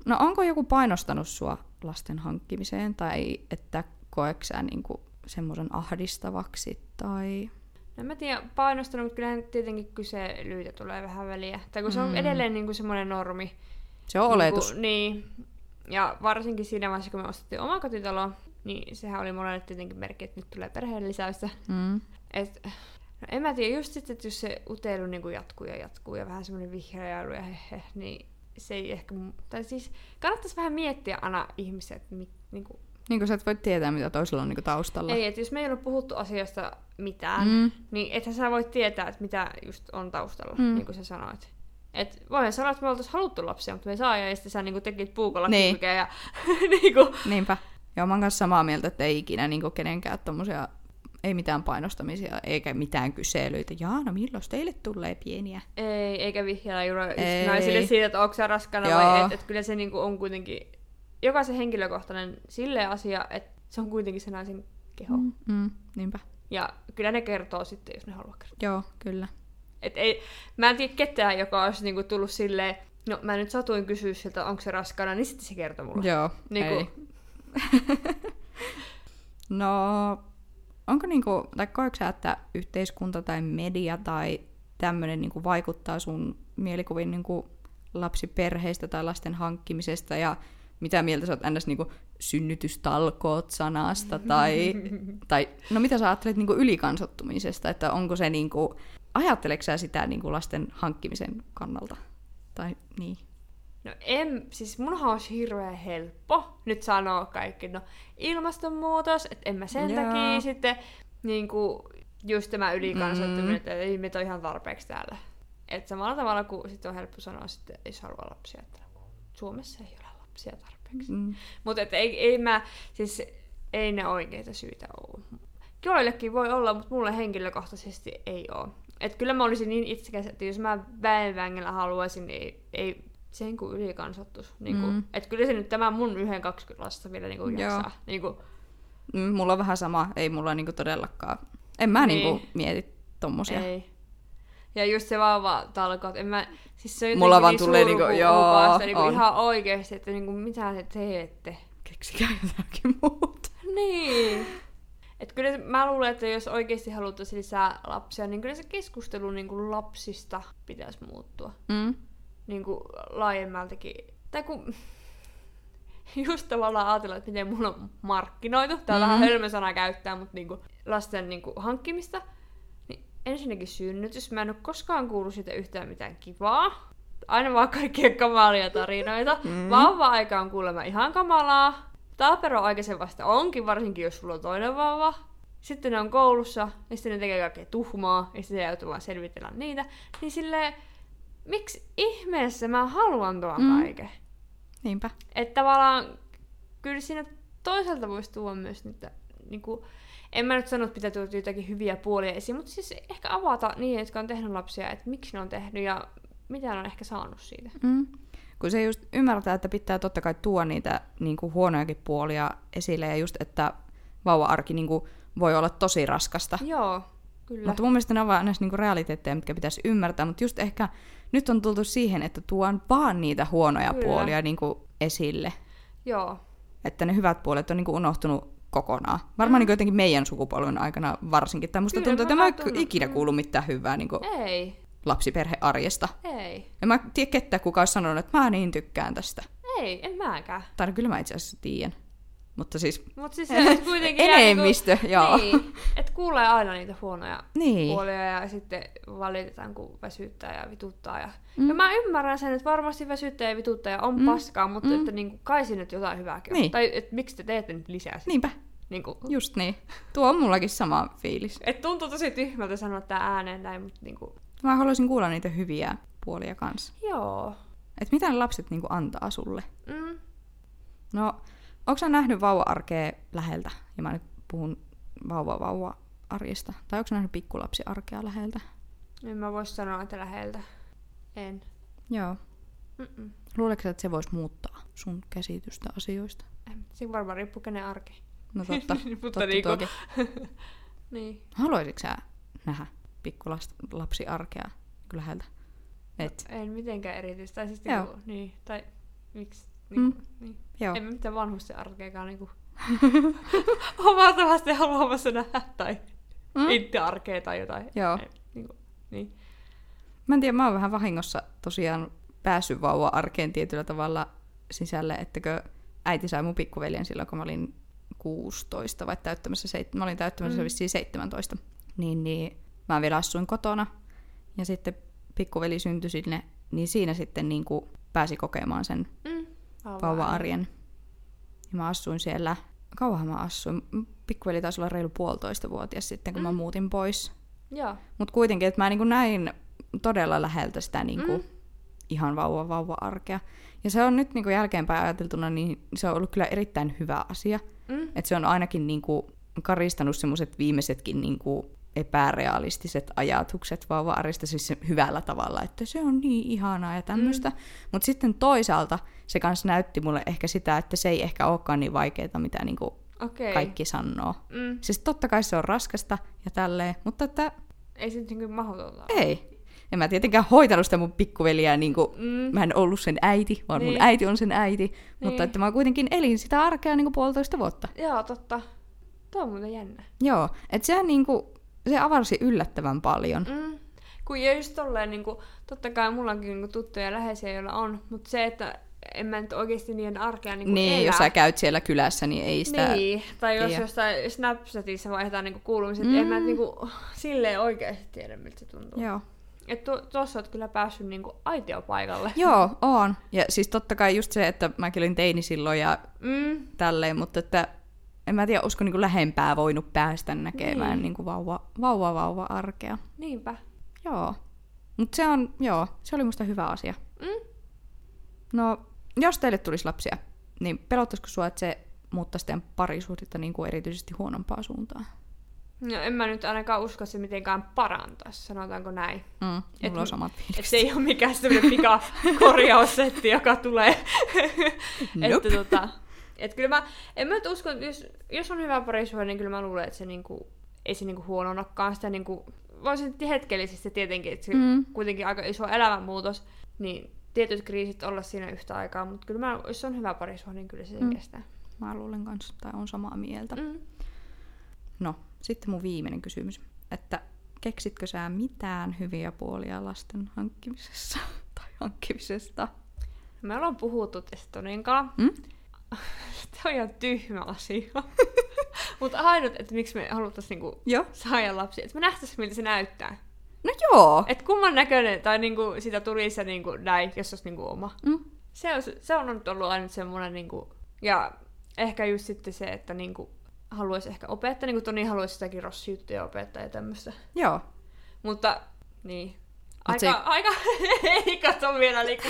No onko joku painostanut sua lasten hankkimiseen tai että koeksä niinku semmoisen ahdistavaksi tai... No mä tiedä, painostanut, mutta kyllähän tietenkin kyselyitä tulee vähän väliä. Tai kun se on Mm. edelleen niinku semmoinen normi. Se on oletus. Niin, niin. Ja varsinkin siinä vaiheessa, kun me ostettiin oma kotitalo, niin sehän oli monelle tietenkin merkki, että nyt tulee perheen lisäystä. Mm. Et, no en mä tiedä, just sitten, että jos se uteilu niin jatkuu ja jatkuu ja vähän semmoinen vihreäilu ja hehe, niin se ei ehkä... Tai siis kannattaisi vähän miettiä aina ihmisiä, että mi, niin kuin, Niin kuin sä et voi tietää, mitä toisella on niinku taustalla. ei, että jos me ei ole puhuttu asiasta mitään, Mm. niin ethän sä voi tietää, että mitä just on taustalla, Mm. niin kuin sä sanoit. Et voihan sanoa, että me oltaisiin haluttu lapsia, mutta me ei saa, ja sitten sä niin tekit puukolla Niin. kylkeä ja niin kuin, Niinpä. Joo, mä oon kanssa samaa mieltä, että ei ikinä niinku kenenkään tommosia, ei mitään painostamisia, eikä mitään kyselyitä. Jaa, no milloin teille tulee pieniä? Ei, eikä Ei. naisille siitä, että onko sä raskana Joo. vai et, et kyllä se niinku on kuitenkin jokaisen henkilökohtainen sille asia, että se on kuitenkin se naisen keho. Mm, mm, niinpä. Ja kyllä ne kertoo sitten, jos ne haluaa kertoa. Joo, kyllä. Et ei, mä en tiedä ketään, joka olisi niinku tullut silleen, no mä nyt satuin kysyä siltä, onko se raskana, niin sitten se kertoo mulle. Joo, Niinku- ei. no, onko niinku, tai koetko sä, että yhteiskunta tai media tai tämmöinen niinku vaikuttaa sun mielikuviin niinku lapsiperheistä tai lasten hankkimisesta ja mitä mieltä sä oot ns. Niinku synnytystalkoot sanasta tai, tai no mitä sä ajattelet niinku ylikansottumisesta, että onko se niinku, ajatteleksä sä sitä niinku lasten hankkimisen kannalta? Tai niin. No en, siis munhan olisi hirveän helppo nyt sanoa kaikki, no ilmastonmuutos, että en mä sen Joo. takia sitten niin kuin, just tämä ylikansottuminen, Mm. että ei meitä ole ihan tarpeeksi täällä. Et samalla tavalla kuin sit on helppo sanoa sitten, jos haluaa lapsia, että Suomessa ei ole lapsia tarpeeksi. Mm. Mutta ei, ei mä, siis ei ne oikeita syitä ole. Joillekin voi olla, mutta mulle henkilökohtaisesti ei ole. Et kyllä mä olisin niin itsekäs, että jos mä väenvängellä haluaisin, niin ei, ei sen kuin ylikansottus. Niin Mm. mm. Et kyllä se nyt tämä mun yhden 20 lasta vielä niin kuin jaksaa. Niin kuin, Mm, mulla on vähän sama, ei mulla niinku todellakaan. En mä niin. Niin. niinku mieti tommosia. ei. Ja just se vauva talkoot, en mä, siis se on Mulla vaan niin tulee niinku, joo, niinku on. ihan oikeesti, että niinku, mitä te teette. Keksikää jotakin muuta. Niin. Et kyllä se- mä luulen, että jos oikeasti haluttaisiin lisää lapsia, niin kyllä se keskustelu niin kuin lapsista pitäisi muuttua. Mm. Niin kuin laajemmaltakin. Tai kun just tavallaan ajatella, että miten mulla on markkinoitu. Tää on Mhm. vähän hölmö sana käyttää, mutta niin kuin lasten niin kuin hankkimista. Niin ensinnäkin synnytys. Mä en ole koskaan kuullut siitä yhtään mitään kivaa. Aina vaan kaikkia kamalia tarinoita. Mm. Mm. Vauva-aika on kuulemma ihan kamalaa. Talpero aikaisen vasta onkin, varsinkin jos sulla on toinen vauva. Sitten ne on koulussa, ja sitten ne tekee kaikkea tuhmaa, ja sitten joutuu vaan selvitellä niitä. Niin silleen, miksi ihmeessä mä haluan tuon Mm. kaiken? Niinpä. Että tavallaan kyllä siinä toisaalta voisi tuoda myös niitä, niin kuin, en mä nyt sano, että pitää tuoda jotakin hyviä puolia esiin, mutta siis ehkä avata niitä, jotka on tehnyt lapsia, että miksi ne on tehnyt ja mitä ne on ehkä saanut siitä. Mm. Kun se just ymmärtää, että pitää totta kai tuoda niitä niin kuin huonojakin puolia esille, ja just, että vauva-arki niin kuin, voi olla tosi raskasta. Joo, kyllä. Mutta mun mielestä ne on vaan näissä niinku realiteetteja, mitkä pitäisi ymmärtää. Mutta just ehkä nyt on tultu siihen, että tuon vaan niitä huonoja Kyllä. puolia niinku esille. Joo, Että ne hyvät puolet on niinku unohtunut kokonaan. Varmaan Mm. niinku jotenkin meidän sukupolven aikana varsinkin. Tai musta Kyllä, tuntuu, että mä en ikinä kuulu mitään hyvää niinku ei, lapsiperhearjesta. ei, En mä tiedä ketään kuka olisi sanonut, että mä niin tykkään tästä. ei, en mäkään. Tai kyllä mä itse asiassa tiedän. Mutta siis Mutta siis se olisi kuitenkin jää enemmistö, joo. Niin, että kuulee aina niitä huonoja Niin. puolia ja sitten valitetaan, kun väsyttää ja vituttaa. Ja, Mm. ja mä ymmärrän sen, että varmasti väsyttää ja vituttaa ja on Mm. paskaa, mutta Mm. että niinku, kai siinä nyt jotain hyvääkin on. Niin. Tai että miksi te teette nyt lisää sitä. Niinpä, Niinku, just niin. Tuo on mullakin sama fiilis. et tuntuu tosi tyhmältä sanoa tää ääneen näin, mutta niinku, Mä haluaisin kuulla niitä hyviä puolia kanssa. joo. Että mitä ne lapset niinku antaa sulle? Mm. No, onko sä nähnyt vauva-arkea läheltä? Ja mä nyt puhun vauva-vauva-arjesta. Tai onko sä nähnyt pikkulapsi-arkea läheltä? En mä vois sanoa, että läheltä. En. Joo. Mm-mm. Luuletko että se voisi muuttaa sun käsitystä asioista? Se varmaan riippuu kenen arki. No totta. Mutta totta niinku-. Niin. Haluaisitko sä nähdä pikkulapsi-arkea niin läheltä? Et. En mitenkään erityistä. Tai siis niinku, niin. Tai miksi? Niinku, niin. Joo. En mä mitään vanhusten arkeakaan niinku omalta haluamassa nähdä tai Mm. mm. itse arkea tai jotain. Joo. Ei, Niinku, niin. Mä en tiedä, mä oon vähän vahingossa tosiaan päässyt vauva-arkeen tietyllä tavalla sisälle, ettäkö äiti sai mun pikkuveljen silloin, kun mä olin 16 vai täyttämässä, seit- mä olin täyttämässä mm. Mm. vissiin 17. Niin, niin mä vielä asuin kotona ja sitten pikkuveli syntyi sinne, niin siinä sitten niin kuin pääsi kokemaan sen Mm. Vauva-arjen. Ja mä asuin siellä, kauanhan mä asuin, pikkuveli taisi olla reilu puolitoista vuotias sitten, kun mm. mä muutin pois. Mutta kuitenkin, että mä niin näin todella läheltä sitä niin kuin Mm. ihan vauva vauva arkea. Ja se on nyt niin kuin jälkeenpäin ajateltuna, niin se on ollut kyllä erittäin hyvä asia. Mm. Että se on ainakin niin kuin karistanut semmoiset viimeisetkin niin kuin epärealistiset ajatukset vauva-arjesta siis hyvällä tavalla, että se on niin ihanaa ja tämmöistä. Mm. Mutta sitten toisaalta se kanssa näytti mulle ehkä sitä, että se ei ehkä olekaan niin vaikeaa, mitä niin kuin Okei. kaikki sanoo. Mm. Siis totta kai se on raskasta ja tälleen, mutta että Ei se niinku mahdotonta ei. En mä tietenkään hoitanut sitä mun pikkuveliä, niin kuin, Mm. mä en ollut sen äiti, vaan mun Niin. äiti on sen äiti. Mutta Niin. että mä kuitenkin elin sitä arkea niin kuin puolitoista vuotta. Joo, totta. Tuo on muuten jännä. Joo, että se, niin kuin, se avarsi yllättävän paljon. Mm. Kun ja just tolleen, niin kuin, totta kai mulla onkin niin kuin, tuttuja ja läheisiä, joilla on, mutta se, että en mä nyt oikeasti niiden arkea niin kuin Niin, elä. jos sä käyt siellä kylässä, niin ei sitä... Niin, tai jos tiedä. jostain Snapchatissa vaihdetaan niinku kuulumiset, Mm. mm. en mä niinku silleen oikeasti tiedä, miltä se tuntuu. Joo. Et tu- tuossa oot kyllä päässyt niinku aitiopaikalle. Joo, on. Ja siis totta kai just se, että mäkin olin teini silloin ja Mm. tälleen, mutta että en mä tiedä, olisiko niin lähempää voinut päästä näkemään Niin. niin. Niin vauva, vauva, vauva arkea. Niinpä. Joo. Mutta se on, joo, se oli musta hyvä asia. Mm. No, jos teille tulisi lapsia, niin pelottaisiko sua, että se muuttaisi teidän parisuhdetta niin kuin erityisesti huonompaan suuntaan? No en mä nyt ainakaan usko, että se mitenkään parantaisi, sanotaanko näin. Mm, mulla Et- on samat fiilikset. se ei ole mikään semmoinen pikakorjaussetti, joka tulee. Nope. että tota, et kyllä mä, en mä nyt usko, että jos, jos on hyvä parisuhde, niin kyllä mä luulen, että se niinku, ei se niinku huononakaan sitä niinku, voisin hetkellisesti tietenkin, että se Mm. kuitenkin aika iso elämänmuutos, niin tietyt kriisit olla siinä yhtä aikaa, mutta kyllä mä, jos on hyvä parisuhde, niin kyllä se Mm. kestää. Mä luulen kanssa, tai on samaa mieltä. Mm. No, Sitten mun viimeinen kysymys, että keksitkö sä mitään hyviä puolia lasten hankkimisessa tai hankkimisesta? Me ollaan puhuttu tästä Toninkaan. Mm? Tämä on ihan tyhmä asia. Mutta ainut, että miksi me haluttaisiin niinku Joo. saada lapsia, että me nähtäisiin, miltä se näyttää. No joo. Että kumman näköinen, tai niinku sitä tulisi niinku näin, jos olisi niinku oma. Mm. Se on, se on nyt ollut aina semmoinen, niinku, ja ehkä just sitten se, että niinku, haluaisi ehkä opettaa, niin kuin Toni haluaisi sitäkin rossijuttuja opettaa ja tämmöistä. Joo. Mutta, niin. Mut Aika, se- aika, ei katso vielä niinku.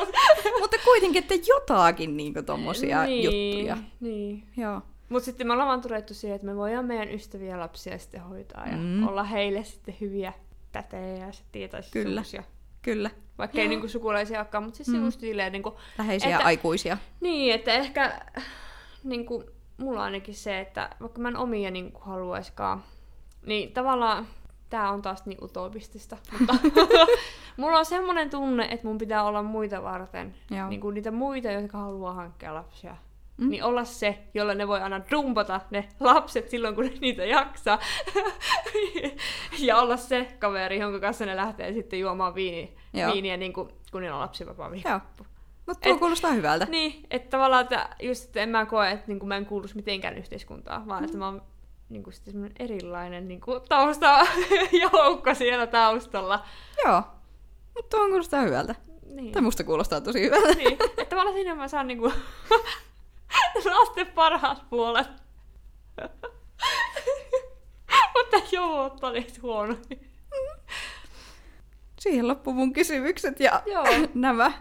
Mutta kuitenkin, että jotakin niinku tommosia niin, juttuja. Niin. Joo. Mutta sitten me ollaan vaan todettu siihen, että me voidaan meidän ystäviä lapsia sitten hoitaa ja Mm. olla heille sitten hyviä tätejä ja se tietäisi Kyllä. semmosia. Kyllä. Vaikka ei niinku sukulaisia olekaan, mutta siis Mm. just silleen niinku, Läheisiä Että- aikuisia. niin, että ehkä niinku, mulla on ainakin se, että vaikka mä en omia niinku haluaiskaan, niin tavallaan tää on taas niin utopistista, mutta mulla on semmoinen tunne, että mun pitää olla muita varten, Joo. niin kuin niitä muita, jotka haluaa hankkia lapsia. Mm. Mm. Niin olla se, jolla ne voi aina dumpata ne lapset silloin, kun ne niitä jaksaa. ja olla se kaveri, jonka kanssa ne lähtee sitten juomaan viini, Joo. viiniä, niin kuin, kun niillä on lapsivapaa. Joo. Mutta tuo Et- kuulostaa hyvältä. Niin, että tavallaan, että just että en mä koe, että niin mä en kuuluisi mitenkään yhteiskuntaan, vaan että mä oon niin kuin sitten erilainen niin kuin taustajoukko siellä taustalla. Joo. Mutta tuo kuulostaa hyvältä. Niin. Tai musta kuulostaa tosi hyvältä. niin. Että tavallaan siinä mä saan niinku lasten parhaat puolet. Mutta joo, oli huono. Siihen loppu mun kysymykset ja Joo. nämä.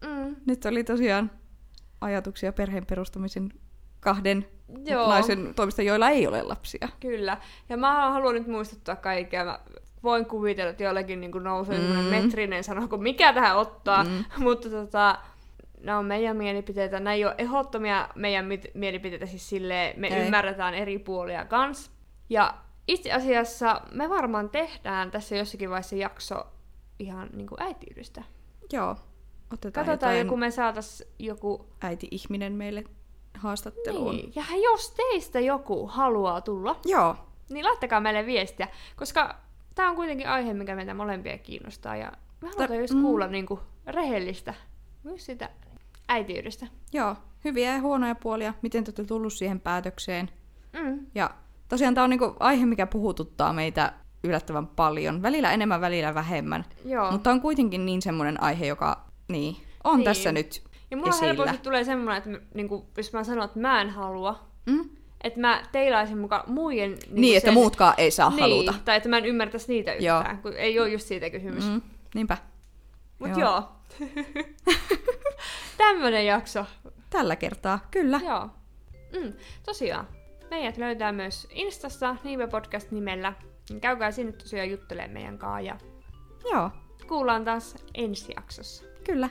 Mm, Nyt oli tosiaan ajatuksia perheen perustamisen kahden joo, naisen toimesta, joilla ei ole lapsia. kyllä. Ja mä haluan nyt muistuttaa kaikkea. Mä voin kuvitella, että jollakin niin nousee Mm. metrinen sana, kun mikä tähän ottaa. Mm. Mutta tota, nämä on meidän mielipiteitä. Nämä ei ole ehdottomia meidän mit- mielipiteitä, siis silleen me Ei. ymmärretään eri puolia kans. Ja itse asiassa me varmaan tehdään tässä jossakin vaiheessa jakso ihan niin kuin äitiydestä. Joo. Otetaan Katsotaan jotain joku, me saatas joku... äiti-ihminen meille haastatteluun. Niin. Ja jos teistä joku haluaa tulla, Joo. niin laittakaa meille viestiä, koska tämä on kuitenkin aihe, mikä meitä molempia kiinnostaa. Ja me halutaan just mm. kuulla niin kuin rehellistä, myös sitä äitiydestä. Joo. Hyviä ja huonoja puolia. Miten te olette tullut siihen päätökseen. Mm. Ja tosiaan tämä on niinku aihe, mikä puhututtaa meitä yllättävän paljon. Välillä enemmän, välillä vähemmän. Joo. Mutta on kuitenkin niin semmoinen aihe, joka niin, on Niin. tässä nyt ja mulla esillä. helposti tulee semmoinen, että niin kuin, jos mä sanon, että mä en halua, Mm? että mä teilaisin mukaan muiden... Niin, Niin, niin että sen- muutkaan ei saa niin, haluta. Tai että mä en ymmärtäisi niitä Joo. yhtään, kun ei ole just siitä kysymys. Mm. Mm, niinpä. Mut Joo. joo. Tämmönen jakso. Tällä kertaa, kyllä. Joo. Mm, tosiaan. Meidät löytää myös Instassa Niive Podcast nimellä. Käykää sinne tosiaan juttelemaan meidän kanssa ja Joo, kuullaan taas ensi jaksossa. kyllä.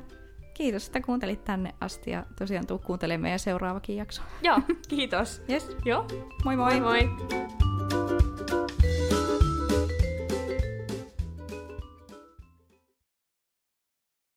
Kiitos, että kuuntelit tänne asti ja tosiaan tuu kuuntelemaan meidän seuraavakin jakso. Joo, kiitos. Yes, Joo, moi moi! moi moi.